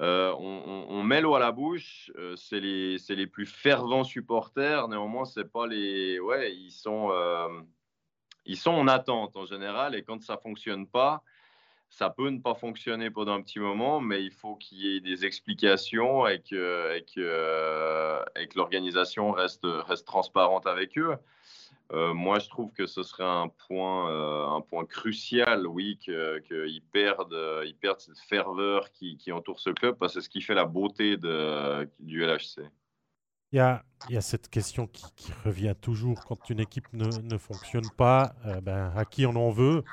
Euh, on, met l'eau à la bouche. Euh, c'est les, les, plus fervents supporters. Néanmoins, c'est pas les. Ouais, ils sont, euh, ils sont en attente en général. Et quand ça fonctionne pas, ça peut ne pas fonctionner pendant un petit moment, mais il faut qu'il y ait des explications et que, l'organisation reste transparente avec eux. Euh, moi, je trouve que ce serait un point, euh, un point crucial, oui, qu'ils perdent, euh, perdent cette ferveur qui, entoure ce club, parce que c'est ce qui fait la beauté du LHC. Il y a, cette question qui, revient toujours quand une équipe ne, ne fonctionne pas. Euh, ben, à qui on en veut?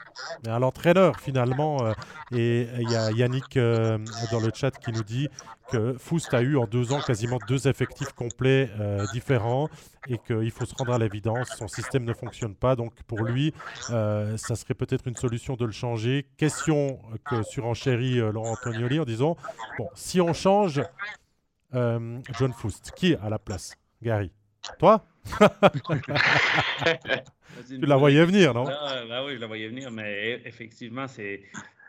À l'entraîneur finalement. Euh, et il y a Yannick euh, dans le chat qui nous dit que Foust a eu en deux ans quasiment deux effectifs complets différents et qu'il faut se rendre à l'évidence. Son système ne fonctionne pas. Donc pour lui, ça serait peut-être une solution de le changer. Question que surenchérit Laurent Antonioli en disant, bon, si on change, euh, John Foust. Qui à la place? Gary Toi? Tu la voyais venir, non? Ah, bah Oui, je la voyais venir, mais effectivement, c'est,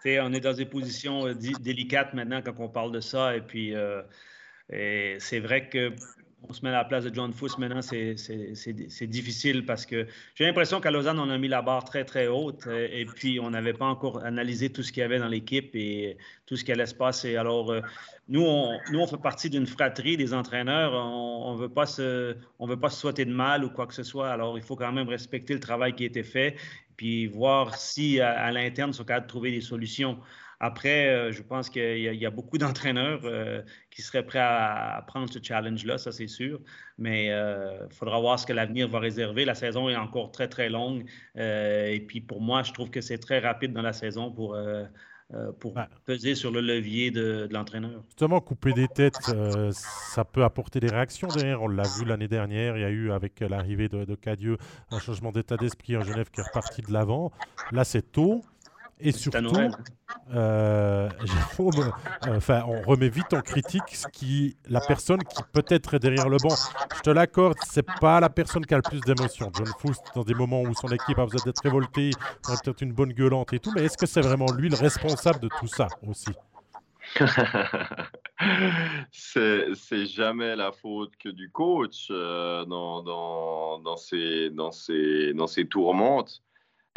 on est dans des positions euh, délicates maintenant quand on parle de ça. Et puis, euh, c'est vrai que on se met à la place de John Fuss maintenant, c'est difficile parce que j'ai l'impression qu'à Lausanne, on a mis la barre très, très haute euh, et puis on n'avait pas encore analysé tout ce qu'il y avait dans l'équipe et tout ce qui allait se passer. Alors, euh, nous, on, nous, on fait partie d'une fratrie des entraîneurs. On ne veut, pas se, souhaiter de mal ou quoi que ce soit. Alors, il faut quand même respecter le travail qui a été fait puis voir si à, l'interne, ils sont capables de trouver des solutions. Après, euh, je pense qu'il y, a beaucoup d'entraîneurs euh, qui seraient prêts à, prendre ce challenge-là, ça c'est sûr. Mais il euh, faudra voir ce que l'avenir va réserver. La saison est encore très, très longue. et puis pour moi, je trouve que c'est très rapide dans la saison pour, pour peser sur le levier de, l'entraîneur. Justement, couper des têtes, ça peut apporter des réactions derrière. On l'a vu l'année dernière. Il y a eu, avec l'arrivée de, de Cadieux, un changement d'état d'esprit en Genève qui est reparti de l'avant. Là, c'est tôt. Et surtout, euh, Jérôme, euh, enfin, on remet vite en critique ce qui, la personne qui peut-être est derrière le banc. Je te l'accorde, c'est pas la personne qui a le plus d'émotions. John Foust, dans des moments où son équipe a besoin d'être révoltée, il peut-être une bonne gueulante et tout, mais est-ce que c'est vraiment lui le responsable de tout ça aussi? C'est jamais la faute que du coach euh, dans, dans, dans, ces, dans, ces, dans ces tourmentes.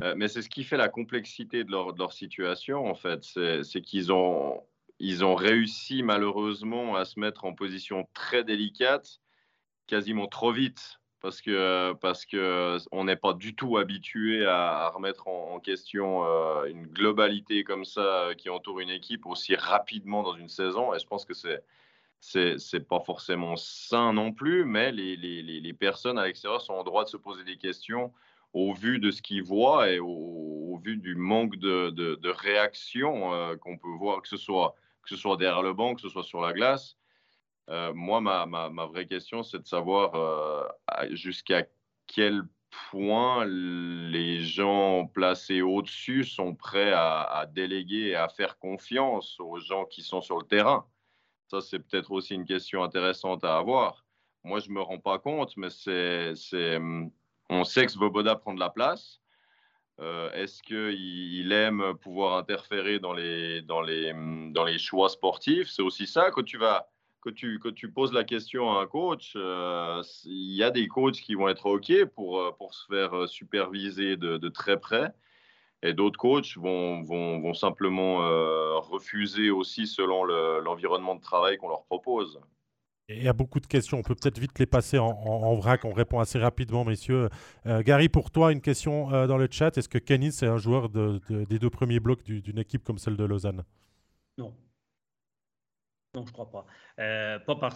Euh, mais c'est ce qui fait la complexité de leur, situation, en fait. C'est qu'ils ont, réussi, malheureusement, à se mettre en position très délicate, quasiment trop vite parce que parce que on n'est pas du tout habitué à, remettre en, question euh, une globalité comme ça euh, qui entoure une équipe aussi rapidement dans une saison. Et je pense que c'est c'est pas forcément sain non plus, mais les, les, les personnes à l'extérieur sont en droit de se poser des questions au vu de ce qu'ils voient et au, vu du manque de, de, réaction euh, qu'on peut voir, que ce soit que ce soit derrière le banc, que ce soit sur la glace. Euh, moi, ma, ma, vraie question, c'est de savoir euh, jusqu'à quel point les gens placés au-dessus sont prêts à, déléguer et à faire confiance aux gens qui sont sur le terrain. Ça, c'est peut-être aussi une question intéressante à avoir. Moi, je ne me rends pas compte, mais c'est, on sait que Svoboda prend de la place. Euh, est-ce qu'il aime pouvoir interférer dans les, dans les, dans les choix sportifs? C'est aussi ça que tu vas que tu, que tu poses la question à un coach, euh, il y a des coachs qui vont être OK pour, euh, pour se faire superviser de, de très près. Et d'autres coachs vont, vont, vont simplement refuser aussi selon l'environnement de travail qu'on leur propose. Il y a beaucoup de questions. On peut peut-être vite les passer en, vrac. On répond assez rapidement, messieurs. Gary, pour toi, une question dans le chat. Est-ce que Kenny, c'est un joueur de, des deux premiers blocs d'une équipe comme celle de Lausanne? Non. Non, je crois pas. Euh, pas, par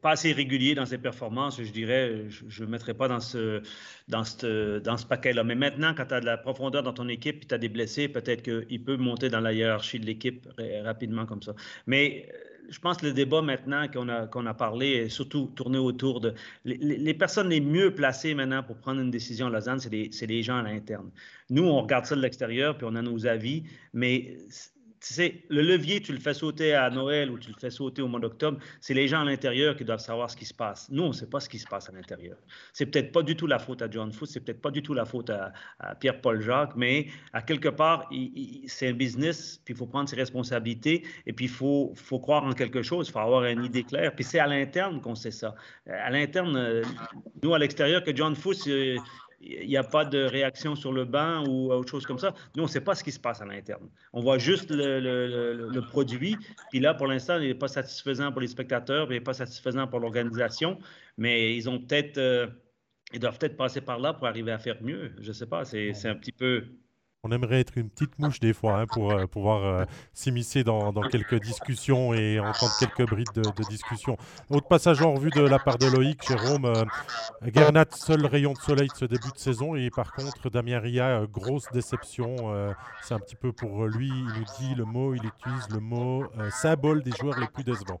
pas assez régulier dans ses performances, je dirais, je ne mettrais pas dans ce, dans ce, dans ce paquet-là. Mais maintenant, quand tu as de la profondeur dans ton équipe et tu as des blessés, peut-être qu'il peut monter dans la hiérarchie de l'équipe rapidement comme ça. Mais euh, je pense que le débat maintenant qu'on a, a parlé est surtout tourné autour de. Les, les, personnes les mieux placées maintenant pour prendre une décision à Lausanne, c'est les, les gens à l'interne. Nous, on regarde ça de l'extérieur puis on a nos avis, mais sais, le levier, tu le fais sauter à Noël ou tu le fais sauter au mois d'octobre, c'est les gens à l'intérieur qui doivent savoir ce qui se passe. Nous, on ne sait pas ce qui se passe à l'intérieur. C'est peut-être pas du tout la faute à John Foot, c'est peut-être pas du tout la faute à, Pierre-Paul Jacques, mais à quelque part, c'est un business, puis il faut prendre ses responsabilités, et puis il faut, faut croire en quelque chose, il faut avoir une idée claire. Puis c'est à l'interne qu'on sait ça. À l'interne, euh, nous, à l'extérieur, que John Foot, il n'y a pas de réaction sur le banc ou autre chose comme ça. Nous, on ne sait pas ce qui se passe à l'interne. On voit juste le, produit. Puis là, pour l'instant, il n'est pas satisfaisant pour les spectateurs, il n'est pas satisfaisant pour l'organisation. Mais ils ont peut-être, euh, ils doivent peut-être passer par là pour arriver à faire mieux. Je ne sais pas. C'est un petit peu on aimerait être une petite mouche des fois hein, pour euh, pouvoir euh, s'immiscer dans, quelques discussions et entendre quelques brides de, discussion. Autre passage en revue de la part de Loïc, Jérôme. Euh, Gernat, seul rayon de soleil de ce début de saison. Et par contre, Damien Ria, grosse déception. C'est un petit peu pour lui, il nous dit le mot, il utilise le mot symbole des joueurs les plus décevants.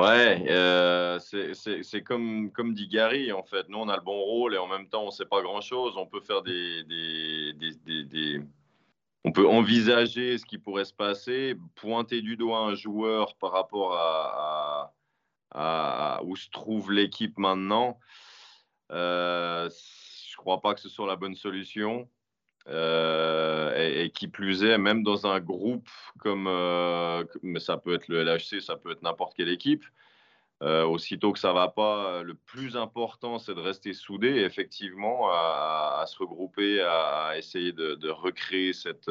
Ouais, euh, c'est comme, comme dit Gary, en fait. Nous, on a le bon rôle et en même temps, on ne sait pas grand-chose. On peut faire des, des, des, des, On peut envisager ce qui pourrait se passer, pointer du doigt un joueur par rapport à, à, où se trouve l'équipe maintenant. Euh, je ne crois pas que ce soit la bonne solution. Euh, et, qui plus est, même dans un groupe comme, euh, ça peut être le LHC, ça peut être n'importe quelle équipe, euh, aussitôt que ça va pas, le plus important, c'est de rester soudé, effectivement, à, se regrouper, à, essayer de, recréer cette,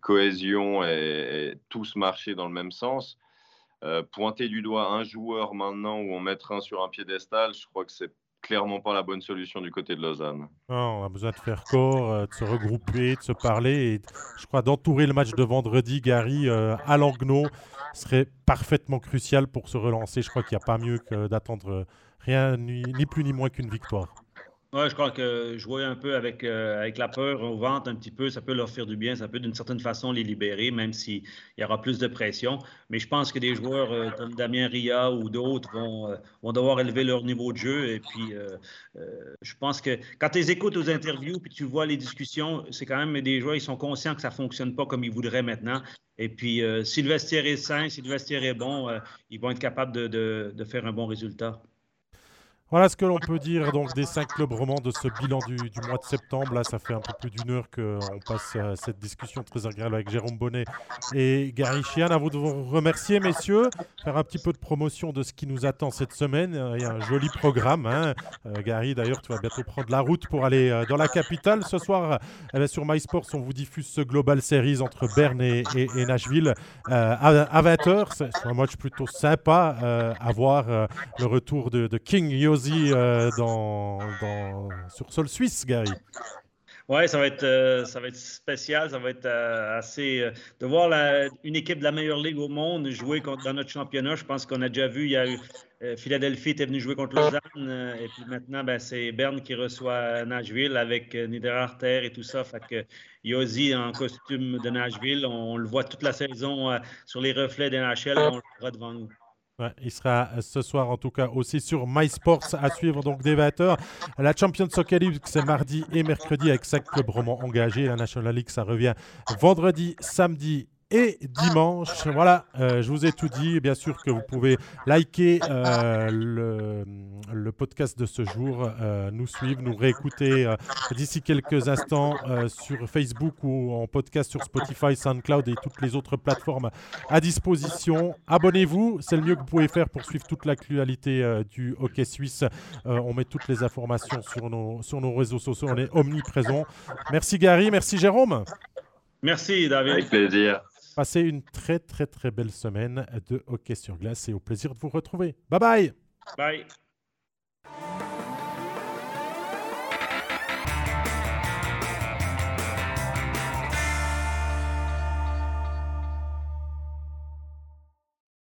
cohésion et, tous marcher dans le même sens. pointer du doigt un joueur maintenant ou en mettre un sur un piédestal, je crois que c'est clairement pas la bonne solution du côté de Lausanne. on a besoin de faire corps, euh, de se regrouper, de se parler. Et je crois d'entourer le match de vendredi, Gary, euh, à Langnau, serait parfaitement crucial pour se relancer. Je crois qu'il n'y a pas mieux que d'attendre rien, ni, plus ni moins qu'une victoire. Oui, je crois que jouer un peu avec, euh, avec la peur au ventre un petit peu, ça peut leur faire du bien, ça peut d'une certaine façon les libérer, même s'il y aura plus de pression. Mais je pense que des joueurs euh, comme Damien Ria ou d'autres vont, euh, vont devoir élever leur niveau de jeu. Et puis, je pense que quand tu les écoutes aux interviews puis tu vois les discussions, c'est quand même des joueurs, ils sont conscients que ça ne fonctionne pas comme ils voudraient maintenant. Et puis, si le vestiaire est sain, si le vestiaire est bon, ils vont être capables de, de, de faire un bon résultat. Voilà ce que l'on peut dire donc des cinq clubs romans de ce bilan du, mois de septembre. Là, ça fait un peu plus d'une heure qu'on passe à cette discussion très agréable avec Jérôme Bonnet et Gary Chian. À vous de vous remercier, messieurs. Faire un petit peu de promotion de ce qui nous attend cette semaine. Il y a un joli programme. Hein. Euh, Gary, d'ailleurs, tu vas bientôt prendre la route pour aller euh, dans la capitale. Ce soir, eh ben, sur MySports, on vous diffuse ce Global Series entre Berne et, Nashville euh, à, 20h. C'est un match plutôt sympa à voir. le retour de, de King Yo euh, dans, sur sol suisse, Gary. Oui, ça, va être, euh, ça va être spécial. Ça va être euh, assez. de voir une équipe de la meilleure ligue au monde jouer dans notre championnat. Je pense qu'on a déjà vu, il y a eu. Philadelphie était venu jouer contre Lausanne et puis maintenant, ben, c'est Berne qui reçoit Nashville avec Niederarter et tout ça. Fait que Yossi en costume de Nashville, on, le voit toute la saison sur les reflets des NHL, on le verra devant nous il sera euh, ce soir en tout cas aussi sur MySports à suivre donc des 20h. La Champions Soccer League c'est mardi et mercredi avec 5 clubs romans engagés. La National League ça revient vendredi, samedi et dimanche. Voilà, euh, je vous ai tout dit. Bien sûr que vous pouvez liker euh, le, le, podcast de ce jour, euh, nous suivre, nous réécouter d'ici quelques instants sur Facebook ou en podcast sur Spotify, SoundCloud et toutes les autres plateformes à disposition. Abonnez-vous, c'est le mieux que vous pouvez faire pour suivre toute l'actualité du hockey suisse. on met toutes les informations sur nos, sur nos réseaux sociaux, on est omniprésent. Merci Gary, merci Jérôme. Merci David. Avec plaisir. Passez une très très très belle semaine de hockey sur glace et au plaisir de vous retrouver. Bye bye. Bye.